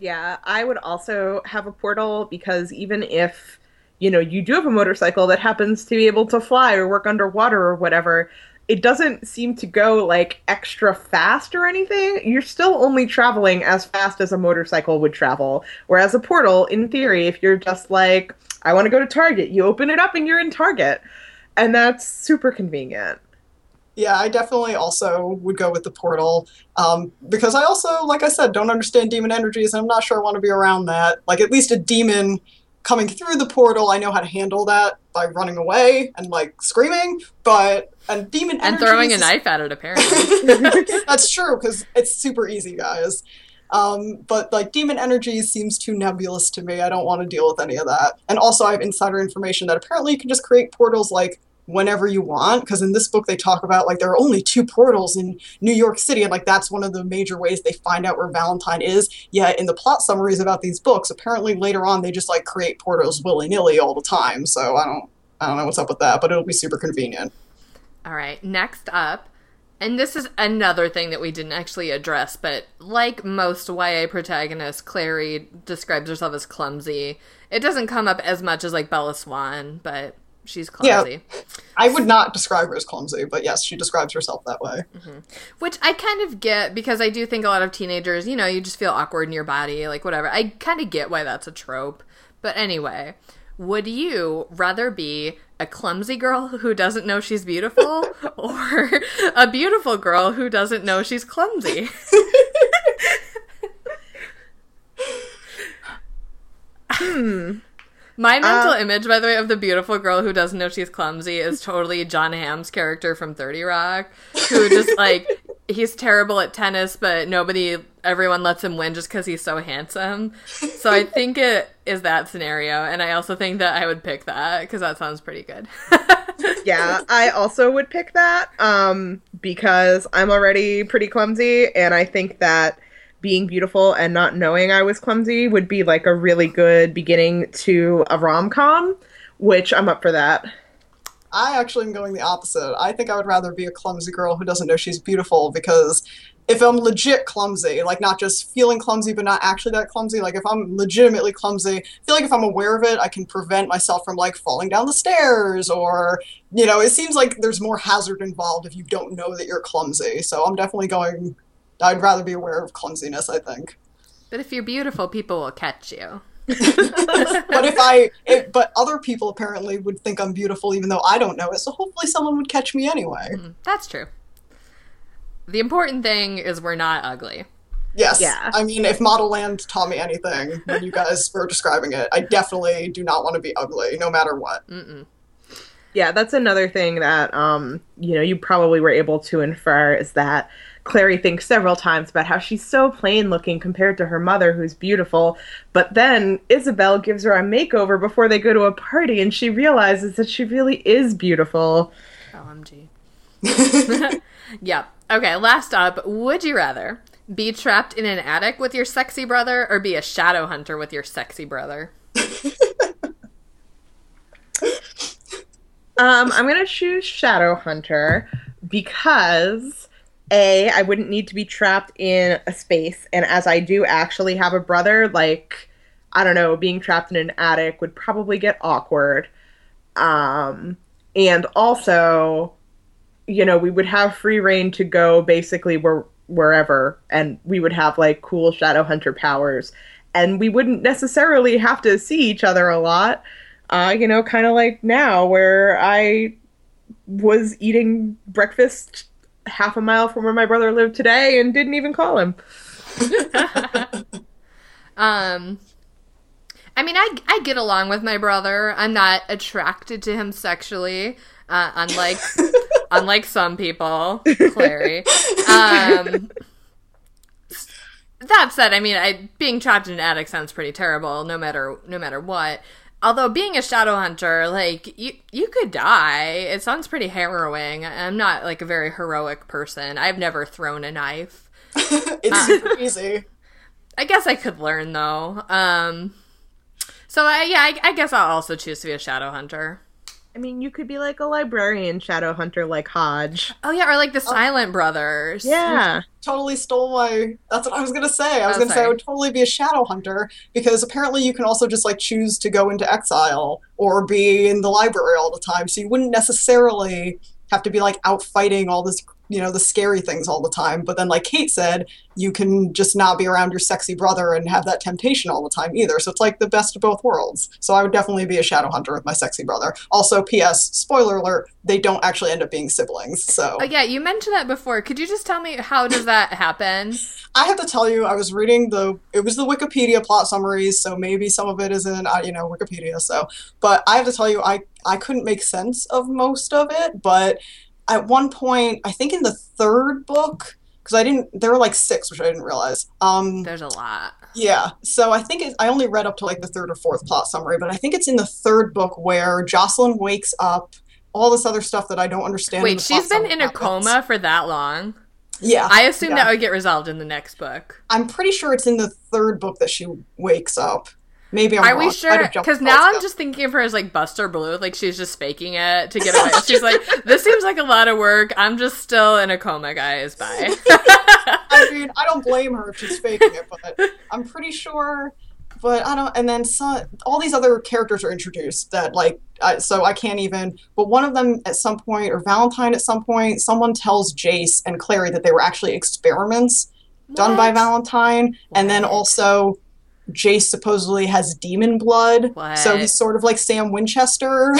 Speaker 2: Yeah, I would also have a portal because even if, you know, you do have a motorcycle that happens to be able to fly or work underwater or whatever, it doesn't seem to go like extra fast or anything. You're still only traveling as fast as a motorcycle would travel. Whereas a portal, in theory, if you're just like, I want to go to Target, you open it up and you're in Target. And that's super convenient.
Speaker 3: Yeah, I definitely also would go with the portal um, because I also, like I said, don't understand demon energies, and I'm not sure I want to be around that. Like at least a demon coming through the portal, I know how to handle that by running away and like screaming. But and demon
Speaker 1: and throwing a knife at it apparently.
Speaker 3: That's true because it's super easy, guys. Um, but like demon energy seems too nebulous to me. I don't want to deal with any of that. And also, I have insider information that apparently you can just create portals like whenever you want. Because in this book, they talk about like there are only two portals in New York City, and like that's one of the major ways they find out where Valentine is. Yet in the plot summaries about these books, apparently later on they just like create portals willy nilly all the time. So I don't, I don't know what's up with that, but it'll be super convenient.
Speaker 1: All right, next up, and this is another thing that we didn't actually address, but like most YA protagonists, Clary describes herself as clumsy. It doesn't come up as much as like Bella Swan, but she's clumsy. Yeah.
Speaker 3: I would not describe her as clumsy, but yes, she describes herself that way. Mm-hmm.
Speaker 1: Which I kind of get because I do think a lot of teenagers, you know, you just feel awkward in your body, like whatever. I kind of get why that's a trope. But anyway, would you rather be a clumsy girl who doesn't know she's beautiful or a beautiful girl who doesn't know she's clumsy? Hmm. My mental image, by the way, of the beautiful girl who doesn't know she's clumsy is totally Jon Hamm's character from 30 Rock, who just like he's terrible at tennis, but nobody, everyone lets him win just because he's so handsome. So I think it is that scenario, and I also think that I would pick that because that sounds pretty good.
Speaker 2: yeah, I also would pick that um, because I'm already pretty clumsy, and I think that being beautiful and not knowing I was clumsy would be like a really good beginning to a rom com, which I'm up for that.
Speaker 3: I actually am going the opposite. I think I would rather be a clumsy girl who doesn't know she's beautiful because if I'm legit clumsy, like not just feeling clumsy but not actually that clumsy, like if I'm legitimately clumsy, I feel like if I'm aware of it, I can prevent myself from like falling down the stairs or, you know, it seems like there's more hazard involved if you don't know that you're clumsy. So I'm definitely going, I'd rather be aware of clumsiness, I think.
Speaker 1: but if you're beautiful, people will catch you.
Speaker 3: But if I, it, but other people apparently would think I'm beautiful even though I don't know it, so hopefully someone would catch me anyway.
Speaker 1: That's true. The important thing is we're not ugly.
Speaker 3: Yes.
Speaker 2: Yeah.
Speaker 3: I mean, if Modelland taught me anything when you guys were describing it, I definitely do not want to be ugly, no matter what.
Speaker 1: Mm-mm.
Speaker 2: Yeah, that's another thing that um, you know, you probably were able to infer is that Clary thinks several times about how she's so plain looking compared to her mother who's beautiful, but then Isabelle gives her a makeover before they go to a party and she realizes that she really is beautiful.
Speaker 1: OMG. yep. Okay, last up. Would you rather be trapped in an attic with your sexy brother or be a shadow hunter with your sexy brother?
Speaker 2: Um, I'm gonna choose Shadow Hunter because A, I wouldn't need to be trapped in a space, and as I do actually have a brother, like I don't know, being trapped in an attic would probably get awkward. Um, and also, you know, we would have free rein to go basically where wherever, and we would have like cool Shadowhunter powers, and we wouldn't necessarily have to see each other a lot uh, you know, kind of like now where I was eating breakfast half a mile from where my brother lived today and didn't even call him.
Speaker 1: Um, I mean, I I get along with my brother. I'm not attracted to him sexually, uh, unlike unlike some people, Clary. Um, that said, I mean, I being trapped in an attic sounds pretty terrible, no matter no matter what. Although being a shadow hunter, like you you could die. It sounds pretty harrowing. I'm not like a very heroic person. I've never thrown a knife.
Speaker 3: it's super easy.
Speaker 1: I guess I could learn though. Um, so I, yeah, I, I guess I'll also choose to be a shadow hunter.
Speaker 2: I mean, you could be like a librarian shadow hunter like Hodge.
Speaker 1: Oh yeah, or like the oh. Silent Brothers.
Speaker 2: Yeah.
Speaker 3: Totally stole my. That's what I was gonna say. I was
Speaker 1: Oh,
Speaker 3: gonna say I would totally be a shadow hunter because apparently you can also just like choose to go into exile or be in the library all the time, so you wouldn't necessarily have to be like out fighting all this you know the scary things all the time but then like kait said you can just not be around your sexy brother and have that temptation all the time either so it's like the best of both worlds so i would definitely be a shadow hunter with my sexy brother also ps spoiler alert they don't actually end up being siblings so
Speaker 1: Oh yeah, you mentioned that before. Could you just tell me how does that happen?
Speaker 3: I have to tell you, I was reading the it was the Wikipedia plot summaries, so maybe some of it is in uh, you know Wikipedia. So, but I have to tell you, I I couldn't make sense of most of it. But at one point, I think in the third book, because I didn't, there were like six, which I didn't realize. Um,
Speaker 1: There's a lot.
Speaker 3: yeah, so I think it, I only read up to like the third or fourth plot summary, but I think it's in the third book where Jocelyn wakes up. All this other stuff that I don't understand.
Speaker 1: Wait, she's been in a
Speaker 3: happens.
Speaker 1: coma for that long?
Speaker 3: Yeah,
Speaker 1: I assume
Speaker 3: yeah.
Speaker 1: that would get resolved in the next book.
Speaker 3: I'm pretty sure it's in the third book that she wakes up. Maybe I'm
Speaker 1: Are
Speaker 3: wrong.
Speaker 1: we sure? Because now I'm just thinking of her as like Buster Bluth, like she's just faking it to get away. she's like, this seems like a lot of work. I'm just still in a coma, guys. Bye.
Speaker 3: I mean, I don't blame her if she's faking it, but I'm pretty sure. But I don't. And then some, all these other characters are introduced that like, I, so I can't even. But one of them at some point, or Valentine at some point, someone tells Jace and Clary that they were actually experiments done by
Speaker 1: What?
Speaker 3: Valentine, and then also. Jace supposedly has demon blood, so he's sort of like Sam Winchester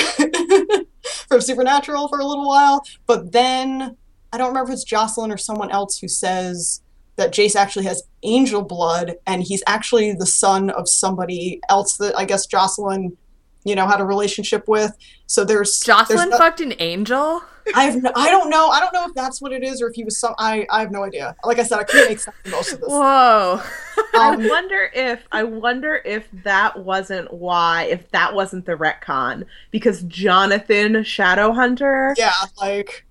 Speaker 3: from Supernatural for a little while. But then I don't remember if it's Jocelyn or someone else who says that Jace actually has angel blood and he's actually the son of somebody else that I guess Jocelyn, you know, had a relationship with. So there's
Speaker 1: Jocelyn
Speaker 3: there's no-
Speaker 1: fucked an angel.
Speaker 3: I have no, I don't know. I don't know if that's what it is or if he was some. I I have no idea. Like I said, I couldn't make sense of most of this.
Speaker 1: Whoa.
Speaker 2: I
Speaker 3: Um,
Speaker 2: wonder if I wonder if that wasn't why if that wasn't the retcon because Jonathan Shadowhunter
Speaker 3: yeah, like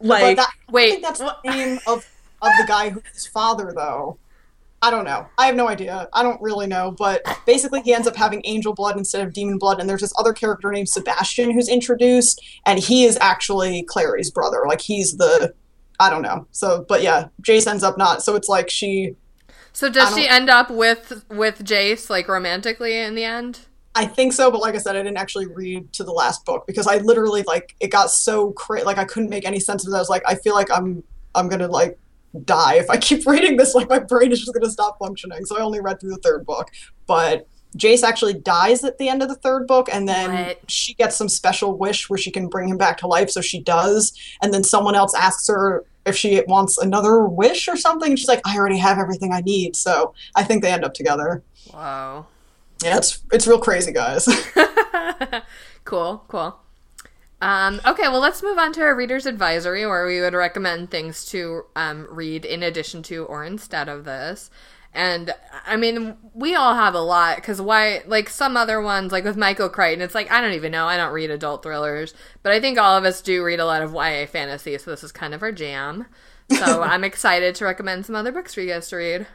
Speaker 2: like
Speaker 3: but that, I
Speaker 1: Wait.
Speaker 3: think that's
Speaker 1: what-
Speaker 3: the name of of the guy who's his father, though. I don't know. I have no idea. I don't really know. But basically, he ends up having angel blood instead of demon blood. And there's this other character named Sebastian who's introduced, and he is actually Clary's brother. Like he's the, I don't know. So, but yeah, Jace ends up not. So it's like she.
Speaker 1: So does she end up with with Jace like romantically in the end?
Speaker 3: I think so, but like I said, I didn't actually read to the last book because I literally like it got so cra- like I couldn't make any sense of it. I was like, I feel like I'm I'm gonna like die if I keep reading this. Like my brain is just gonna stop functioning. So I only read through the third book, but Jace actually dies at the end of the third book, and then
Speaker 1: What?
Speaker 3: she gets some special wish where she can bring him back to life. So she does, and then someone else asks her if she wants another wish or something. She's like, I already have everything I need. So I think they end up together.
Speaker 1: Wow.
Speaker 3: Yeah, it's it's real crazy, guys.
Speaker 1: cool, cool. Um, okay, well, let's move on to our reader's advisory, where we would recommend things to um, read in addition to or instead of this. And I mean, we all have a lot because why, like some other ones, like with Michael Crichton, it's like I don't even know. I don't read adult thrillers, but I think all of us do read a lot of YA fantasy, so this is kind of our jam. So I'm excited to recommend some other books for you guys to read.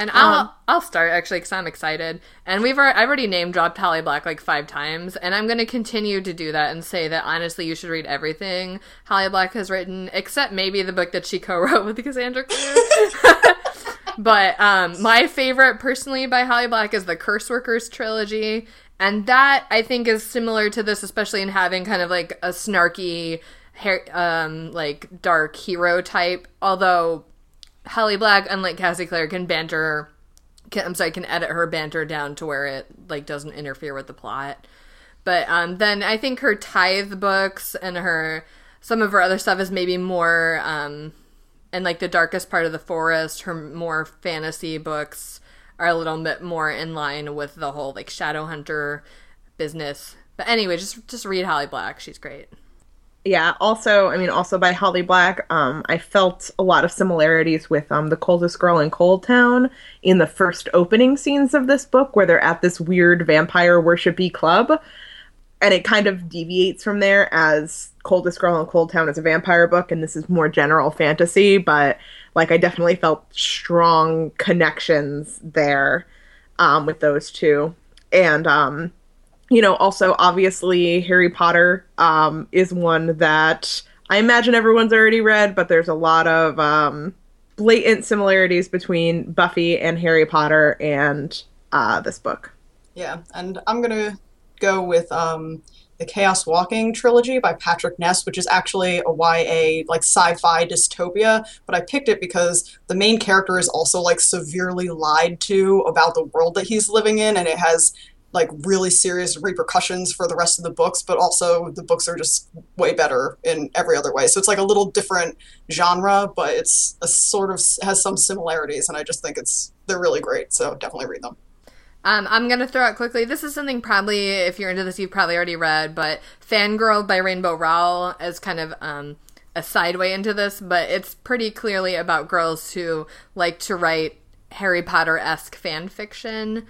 Speaker 1: And I'll
Speaker 2: Um,
Speaker 1: I'll start actually because I'm excited. And we've already, I've already name dropped Holly Black like five times, and I'm going to continue to do that and say that honestly you should read everything Holly Black has written, except maybe the book that she co-wrote with Cassandra Clare. but um, my favorite personally by Holly Black is the Curse Workers trilogy, and that I think is similar to this, especially in having kind of like a snarky, hair, um, like dark hero type. Although Holly Black, unlike Cassie Clare, can banter. Can, I'm sorry, can edit her banter down to where it like doesn't interfere with the plot. But um, then I think her tithe books and her some of her other stuff is maybe more um, and like the darkest part of the forest. Her more fantasy books are a little bit more in line with the whole like shadow hunter business. But anyway, just just read Holly Black. She's great.
Speaker 2: Yeah also i mean also by holly black um i felt a lot of similarities with um the coldest girl in cold town in the first opening scenes of this book where they're at this weird vampire worshipy club. And it kind of deviates from there as coldest girl in cold town is a vampire book and this is more general fantasy but like i definitely felt strong connections there um with those two. And um you know, also obviously Harry Potter um, is one that I imagine everyone's already read, but there's a lot of um, blatant similarities between Buffy and Harry Potter and uh, this book.
Speaker 3: Yeah, and I'm gonna go with um, the Chaos Walking trilogy by Patrick Ness, which is actually a YA like sci-fi dystopia. But I picked it because the main character is also like severely lied to about the world that he's living in, and it has like really serious repercussions for the rest of the books. But also the books are just way better in every other way. So it's like a little different genre, but it's a sort of has some similarities, and I just think it's they're really great. So definitely read them.
Speaker 1: Um, I'm gonna throw out quickly. This is something probably, if you're into this, you've probably already read. But "Fangirl" by Rainbow Rowell is kind of um, a sideway into this, but it's pretty clearly about girls who like to write Harry Potter esque fan fiction.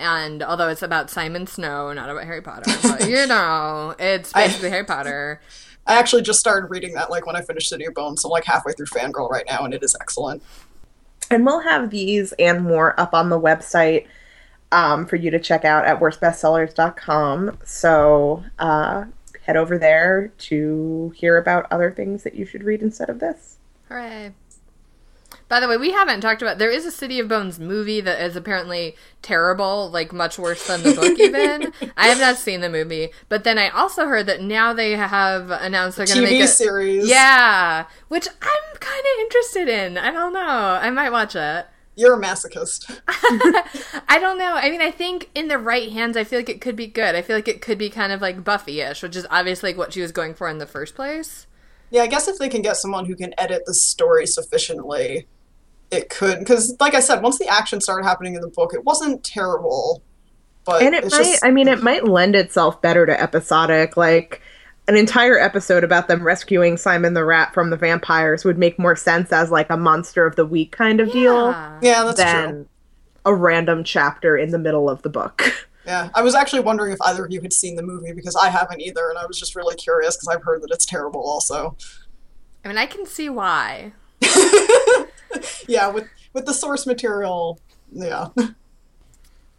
Speaker 1: And although it's about Simon Snow, not about Harry Potter, but you know, it's basically I, Harry Potter.
Speaker 3: I actually just started reading that like when I finished City of Bones, so I'm like halfway through Fangirl right now, and it is excellent.
Speaker 2: And we'll have these and more up on the website um, for you to check out at worstbestsellers.com. So uh, head over there to hear about other things that you should read instead of this.
Speaker 1: Hooray. By the way, we haven't talked about there is a City of Bones movie that is apparently terrible, like much worse than the book even. I have not seen the movie, but then I also heard that now they have announced they're going to make a
Speaker 3: series.
Speaker 1: Yeah, which I'm kind of interested in. I don't know. I might watch it.
Speaker 3: You're a masochist.
Speaker 1: I don't know. I mean, I think in the right hands, I feel like it could be good. I feel like it could be kind of like Buffy-ish, which is obviously like what she was going for in the first place.
Speaker 3: Yeah, I guess if they can get someone who can edit the story sufficiently, it could. Because, like I said, once the action started happening in the book, it wasn't terrible. But
Speaker 2: and it might. Just... I mean, it might lend itself better to episodic. Like an entire episode about them rescuing Simon the Rat from the vampires would make more sense as like a monster of the week kind of
Speaker 1: yeah.
Speaker 2: deal.
Speaker 3: Yeah, that's than true.
Speaker 2: A random chapter in the middle of the book.
Speaker 3: Yeah, I was actually wondering if either of you had seen the movie because I haven't either, and I was just really curious because I've heard that it's terrible also.
Speaker 1: I mean, I can see why.
Speaker 3: yeah, with with the source material, yeah.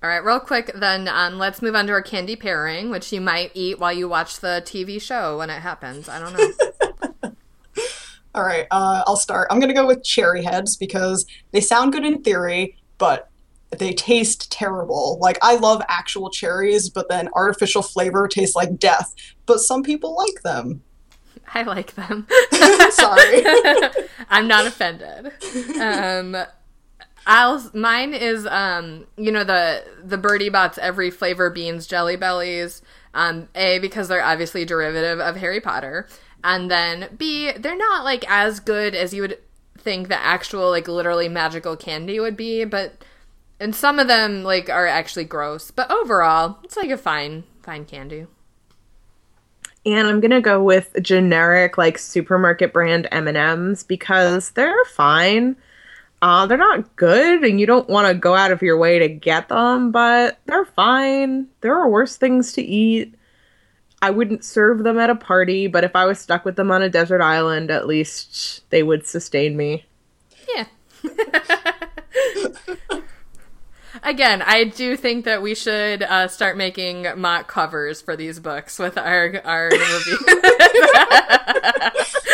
Speaker 1: All right, real quick, then um, let's move on to our candy pairing, which you might eat while you watch the TV show when it happens. I don't know.
Speaker 3: All right, uh, I'll start. I'm going to go with Cherryheads because they sound good in theory, but they taste terrible. Like, I love actual cherries, but then artificial flavor tastes like death. But some people like them.
Speaker 1: I like them.
Speaker 3: Sorry.
Speaker 1: I'm not offended. Um, I'll mine is um you know the the Bertie Bott's every flavor beans jelly bellies um a because they're obviously derivative of Harry Potter and then b they're not like as good as you would think the actual like literally magical candy would be but and some of them like are actually gross but overall it's like a fine fine candy
Speaker 2: and I'm gonna go with generic like supermarket brand M and M's because they're fine. Uh, they're not good, and you don't want to go out of your way to get them, but they're fine. There are worse things to eat. I wouldn't serve them at a party, but if I was stuck with them on a desert island, at least they would sustain me.
Speaker 1: Yeah. Again, I do think that we should uh, start making mock covers for these books with our our review.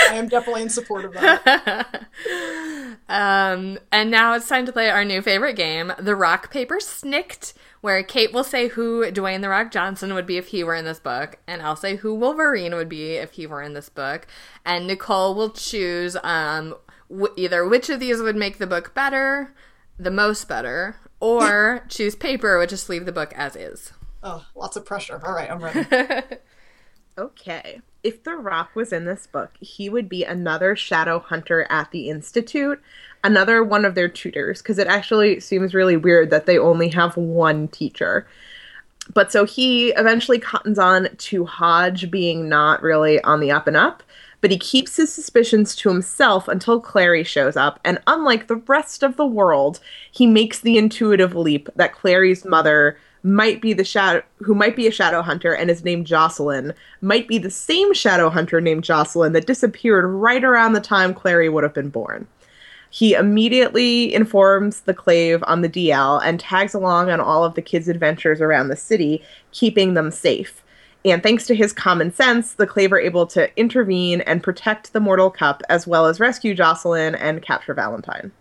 Speaker 3: I am definitely in support of that.
Speaker 1: Um, and now it's time to play our new favorite game, the Rock Paper Snikt, where Kait will say who Dwayne the Rock Johnson would be if he were in this book, and I'll say who Wolverine would be if he were in this book, and Nicole will choose um w- either which of these would make the book better, the most better, or choose paper, which just leave the book as is.
Speaker 3: Oh, lots of pressure. All right, I'm ready.
Speaker 2: okay. If The Rock was in this book, he would be another shadow hunter at the Institute, another one of their tutors, because it actually seems really weird that they only have one teacher. But so he eventually cottons on to Hodge being not really on the up and up, but he keeps his suspicions to himself until Clary shows up, and unlike the rest of the world, he makes the intuitive leap that Clary's mother might be the shadow who might be a shadow hunter and is named Jocelyn might be the same shadow hunter named Jocelyn that disappeared right around the time Clary would have been born. He immediately informs the Clave on the DL and tags along on all of the kids' adventures around the city, keeping them safe. And thanks to his common sense, the Clave are able to intervene and protect the Mortal Cup as well as rescue Jocelyn and capture Valentine.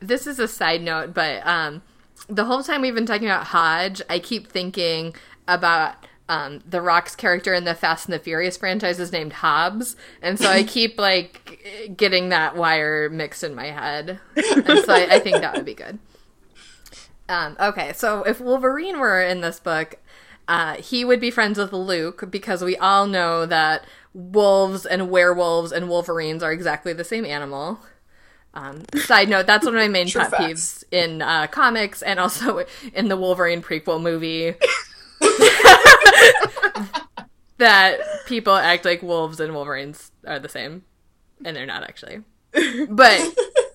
Speaker 1: This is a side note, but um, the whole time we've been talking about Hodge, I keep thinking about um, the Rock's character in the Fast and the Furious franchise is named Hobbs, and so I keep like getting that wire mixed in my head, and so I, I think that would be good. Um, okay, so if Wolverine were in this book, uh, he would be friends with Luke because we all know that wolves and werewolves and wolverines are exactly the same animal. Um, side note, that's one of my main
Speaker 3: True
Speaker 1: pet
Speaker 3: facts.
Speaker 1: peeves in uh, comics and also in the Wolverine prequel movie. that people act like wolves and wolverines are the same, and they're not actually. But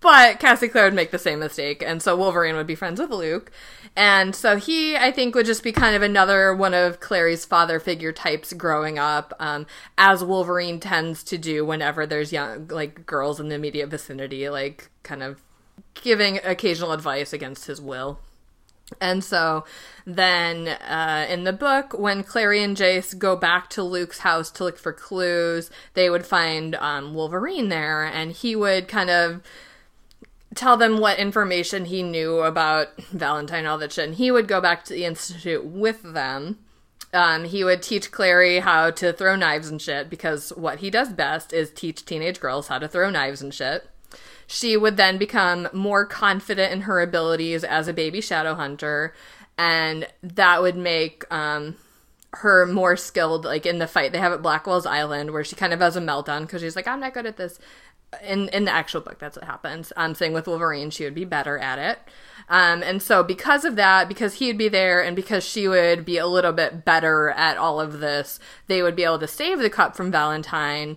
Speaker 1: but Cassie Clare would make the same mistake, and so Wolverine would be friends with Luke. And so he, I think, would just be kind of another one of Clary's father figure types growing up, um, as Wolverine tends to do whenever there's young, like, girls in the immediate vicinity, like, kind of giving occasional advice against his will. And so then uh, in the book, when Clary and Jace go back to Luke's house to look for clues, they would find um, Wolverine there, and he would kind of tell them what information he knew about Valentine, all. And he would go back to the Institute with them. Um, he would teach Clary how to throw knives and shit because what he does best is teach teenage girls how to throw knives and shit. She would then become more confident in her abilities as a baby shadow hunter, and that would make um, her more skilled, like in the fight they have at Blackwell's Island, where she kind of has a meltdown because she's like, "I'm not good at this." In in the actual book, that's what happens. Um, saying with Wolverine, she would be better at it. Um, and so because of that, because he would be there, and because she would be a little bit better at all of this, they would be able to save the cup from Valentine,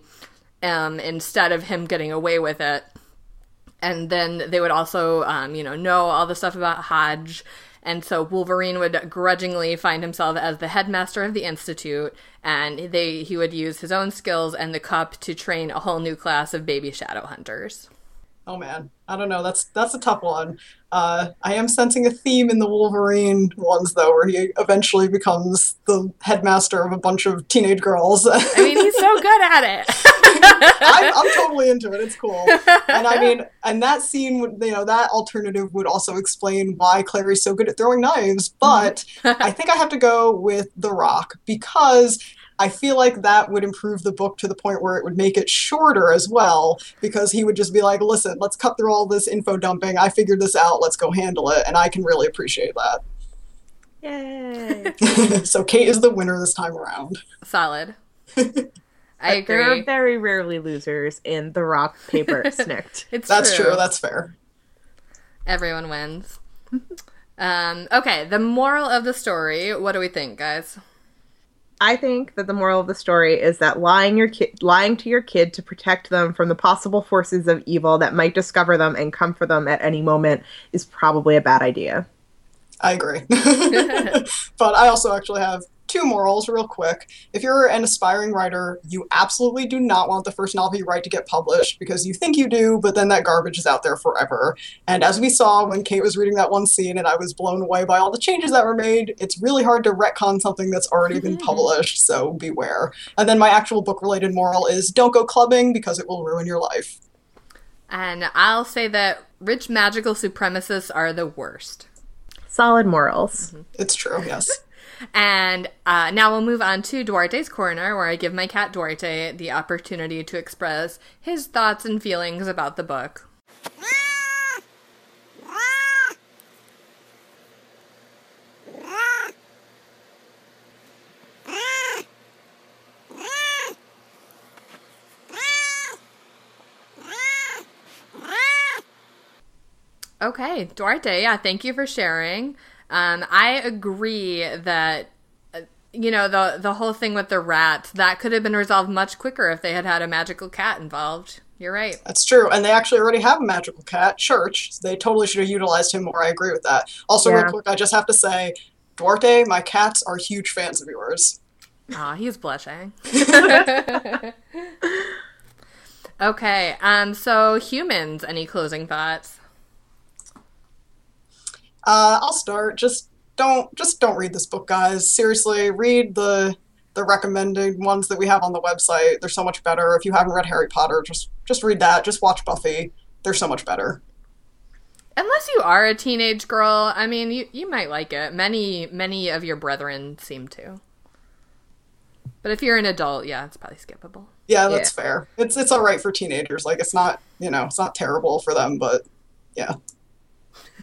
Speaker 1: um, instead of him getting away with it and then they would also um, you know know all the stuff about hodge and so wolverine would grudgingly find himself as the headmaster of the institute and they he would use his own skills and the cup to train a whole new class of baby shadow hunters
Speaker 3: Oh man, I don't know. That's that's a tough one. Uh, I am sensing a theme in the Wolverine ones though, where he eventually becomes the headmaster of a bunch of teenage girls.
Speaker 1: i mean he's so good at it
Speaker 3: I'm, I'm totally into it. It's cool. And I mean, and that scene would, you know, that alternative would also explain why Clary's so good at throwing knives. But I think I have to go with The Rock because I feel like that would improve the book to the point where it would make it shorter as well, because he would just be like, listen, let's cut through all this info dumping. I figured this out. Let's go handle it. And I can really appreciate that. Yay. so Kait is the winner this time around.
Speaker 1: solid i
Speaker 2: There are very rarely losers in the rock paper Snikt.
Speaker 1: it's
Speaker 3: That's true. That's fair.
Speaker 1: everyone wins um, okay the moral of the story what do we think guys
Speaker 2: I think that the moral of the story is that lying your kid, lying to your kid to protect them from the possible forces of evil that might discover them and come for them at any moment is probably a bad idea.
Speaker 3: I agree. but I also actually have two morals real quick. If you're an aspiring writer, you absolutely do not want the first novel you write to get published because you think you do, but then that garbage is out there forever. And as we saw when Kait was reading that one scene and I was blown away by all the changes that were made, it's really hard to retcon something that's already been published, so beware. And then my actual book related moral is don't go clubbing because it will ruin your life.
Speaker 1: and i'll say that rich magical supremacists are the worst
Speaker 2: Solid morals.
Speaker 3: It's true, yes.
Speaker 1: And uh, now we'll move on to Duarte's Corner, where I give my cat Duarte the opportunity to express his thoughts and feelings about the book. Okay, Duarte, yeah, thank you for sharing. Um, I agree that you know the the whole thing with the rat that could have been resolved much quicker if they had had a magical cat involved. You're right.
Speaker 3: That's true. And they actually already have a magical cat, Church. They totally should have utilized him more. I agree with that. Also,
Speaker 2: Yeah.
Speaker 3: real quick, I just have to say, Duarte, my cats are huge fans of yours.
Speaker 1: Aw, he's blushing. okay, um, so humans, any closing thoughts?
Speaker 3: Uh, I'll start. Just don't just don't read this book, guys. Seriously, read the the recommended ones that we have on the website. They're so much better. If you haven't read Harry Potter, just just read that. Just watch Buffy. They're so much better.
Speaker 1: Unless you are a teenage girl, I mean, you, you might like it. Many many of your brethren seem to. But if you're an adult, yeah, it's probably skippable.
Speaker 3: Yeah, that's fair. It's it's all right for teenagers. Like it's not you know it's not terrible for them, but yeah.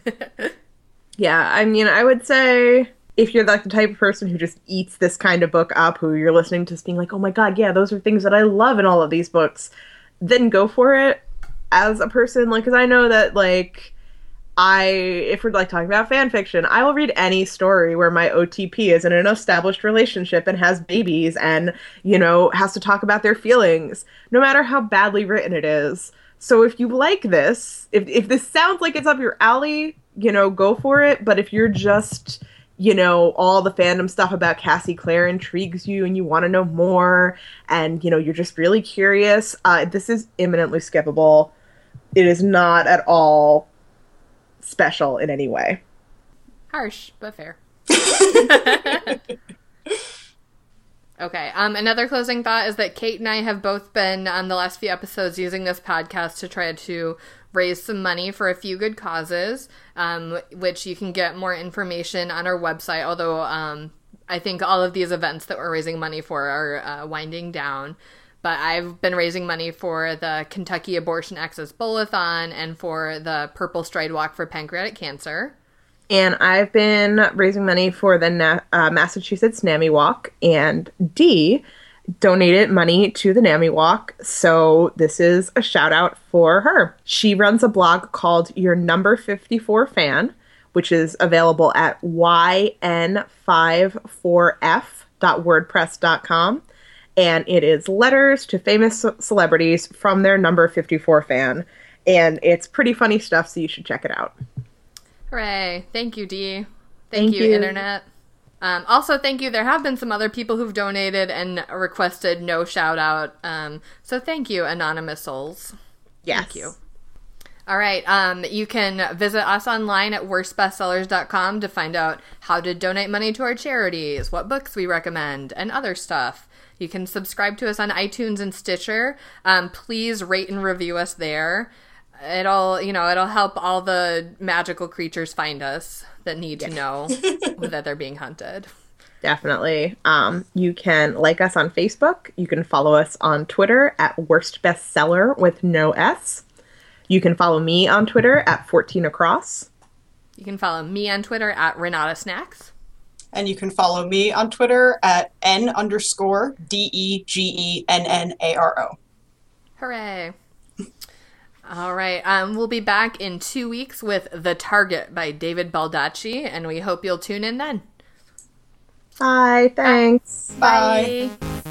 Speaker 2: Yeah, I mean, I would say if you're like the type of person who just eats this kind of book up, who you're listening to being like, oh my god, yeah, those are things that I love in all of these books, then go for it. As a person, like, because I know that like. I, if we're like talking about fan fiction, I will read any story where my OTP is in an established relationship and has babies and, you know, has to talk about their feelings, no matter how badly written it is. So if you like this, if, if this sounds like it's up your alley, you know, go for it. But if you're just, you know, all the fandom stuff about Cassie Clare intrigues you and you want to know more and, you know, you're just really curious, uh, this is imminently skippable. It is not at all special in any way.
Speaker 1: Harsh, but fair. okay. Um, another closing thought is that Kait and I have both been on the last few episodes using this podcast to try to raise some money for a few good causes, um, which you can get more information on our website. Although um, I think all of these events that we're raising money for are uh, winding down. But I've been raising money for the Kentucky Abortion Access Bowl-a-thon and for the Purple Stride Walk for Pancreatic Cancer.
Speaker 2: And I've been raising money for the Na- uh, Massachusetts NAMI Walk, and D donated money to the NAMI Walk. So this is a shout out for her. She runs a blog called Your Number 54 Fan, which is available at yn54f.wordpress.com. And it is letters to famous celebrities from their number 54 fan. And it's pretty funny stuff, so you should check it out.
Speaker 1: Hooray. Thank you, Dee. Thank, Thank you, you, Internet. Um, also, thank you. There have been some other people who've donated and requested no shout out. Um, so thank you, Anonymous Souls.
Speaker 2: Yes.
Speaker 1: Thank you. All right. Um, you can visit us online at worstbestsellers.com to find out how to donate money to our charities, what books we recommend, and other stuff. You can subscribe to us on iTunes and Stitcher. Um, please rate and review us there. It'll, you know, it'll help all the magical creatures find us that need to know that they're being hunted.
Speaker 2: Definitely. Um, you can like us on Facebook. You can follow us on Twitter at Worst Bestseller with no S. You can follow me on Twitter at 14 Across.
Speaker 1: You can follow me on Twitter at Renata Snacks.
Speaker 3: And you can follow me on Twitter at N underscore D E G E N N A R O.
Speaker 1: Hooray. All right. Um, we'll be back in two weeks with The Target by David Baldacci, and we hope you'll tune in then.
Speaker 2: Bye. Thanks.
Speaker 3: Bye. Bye.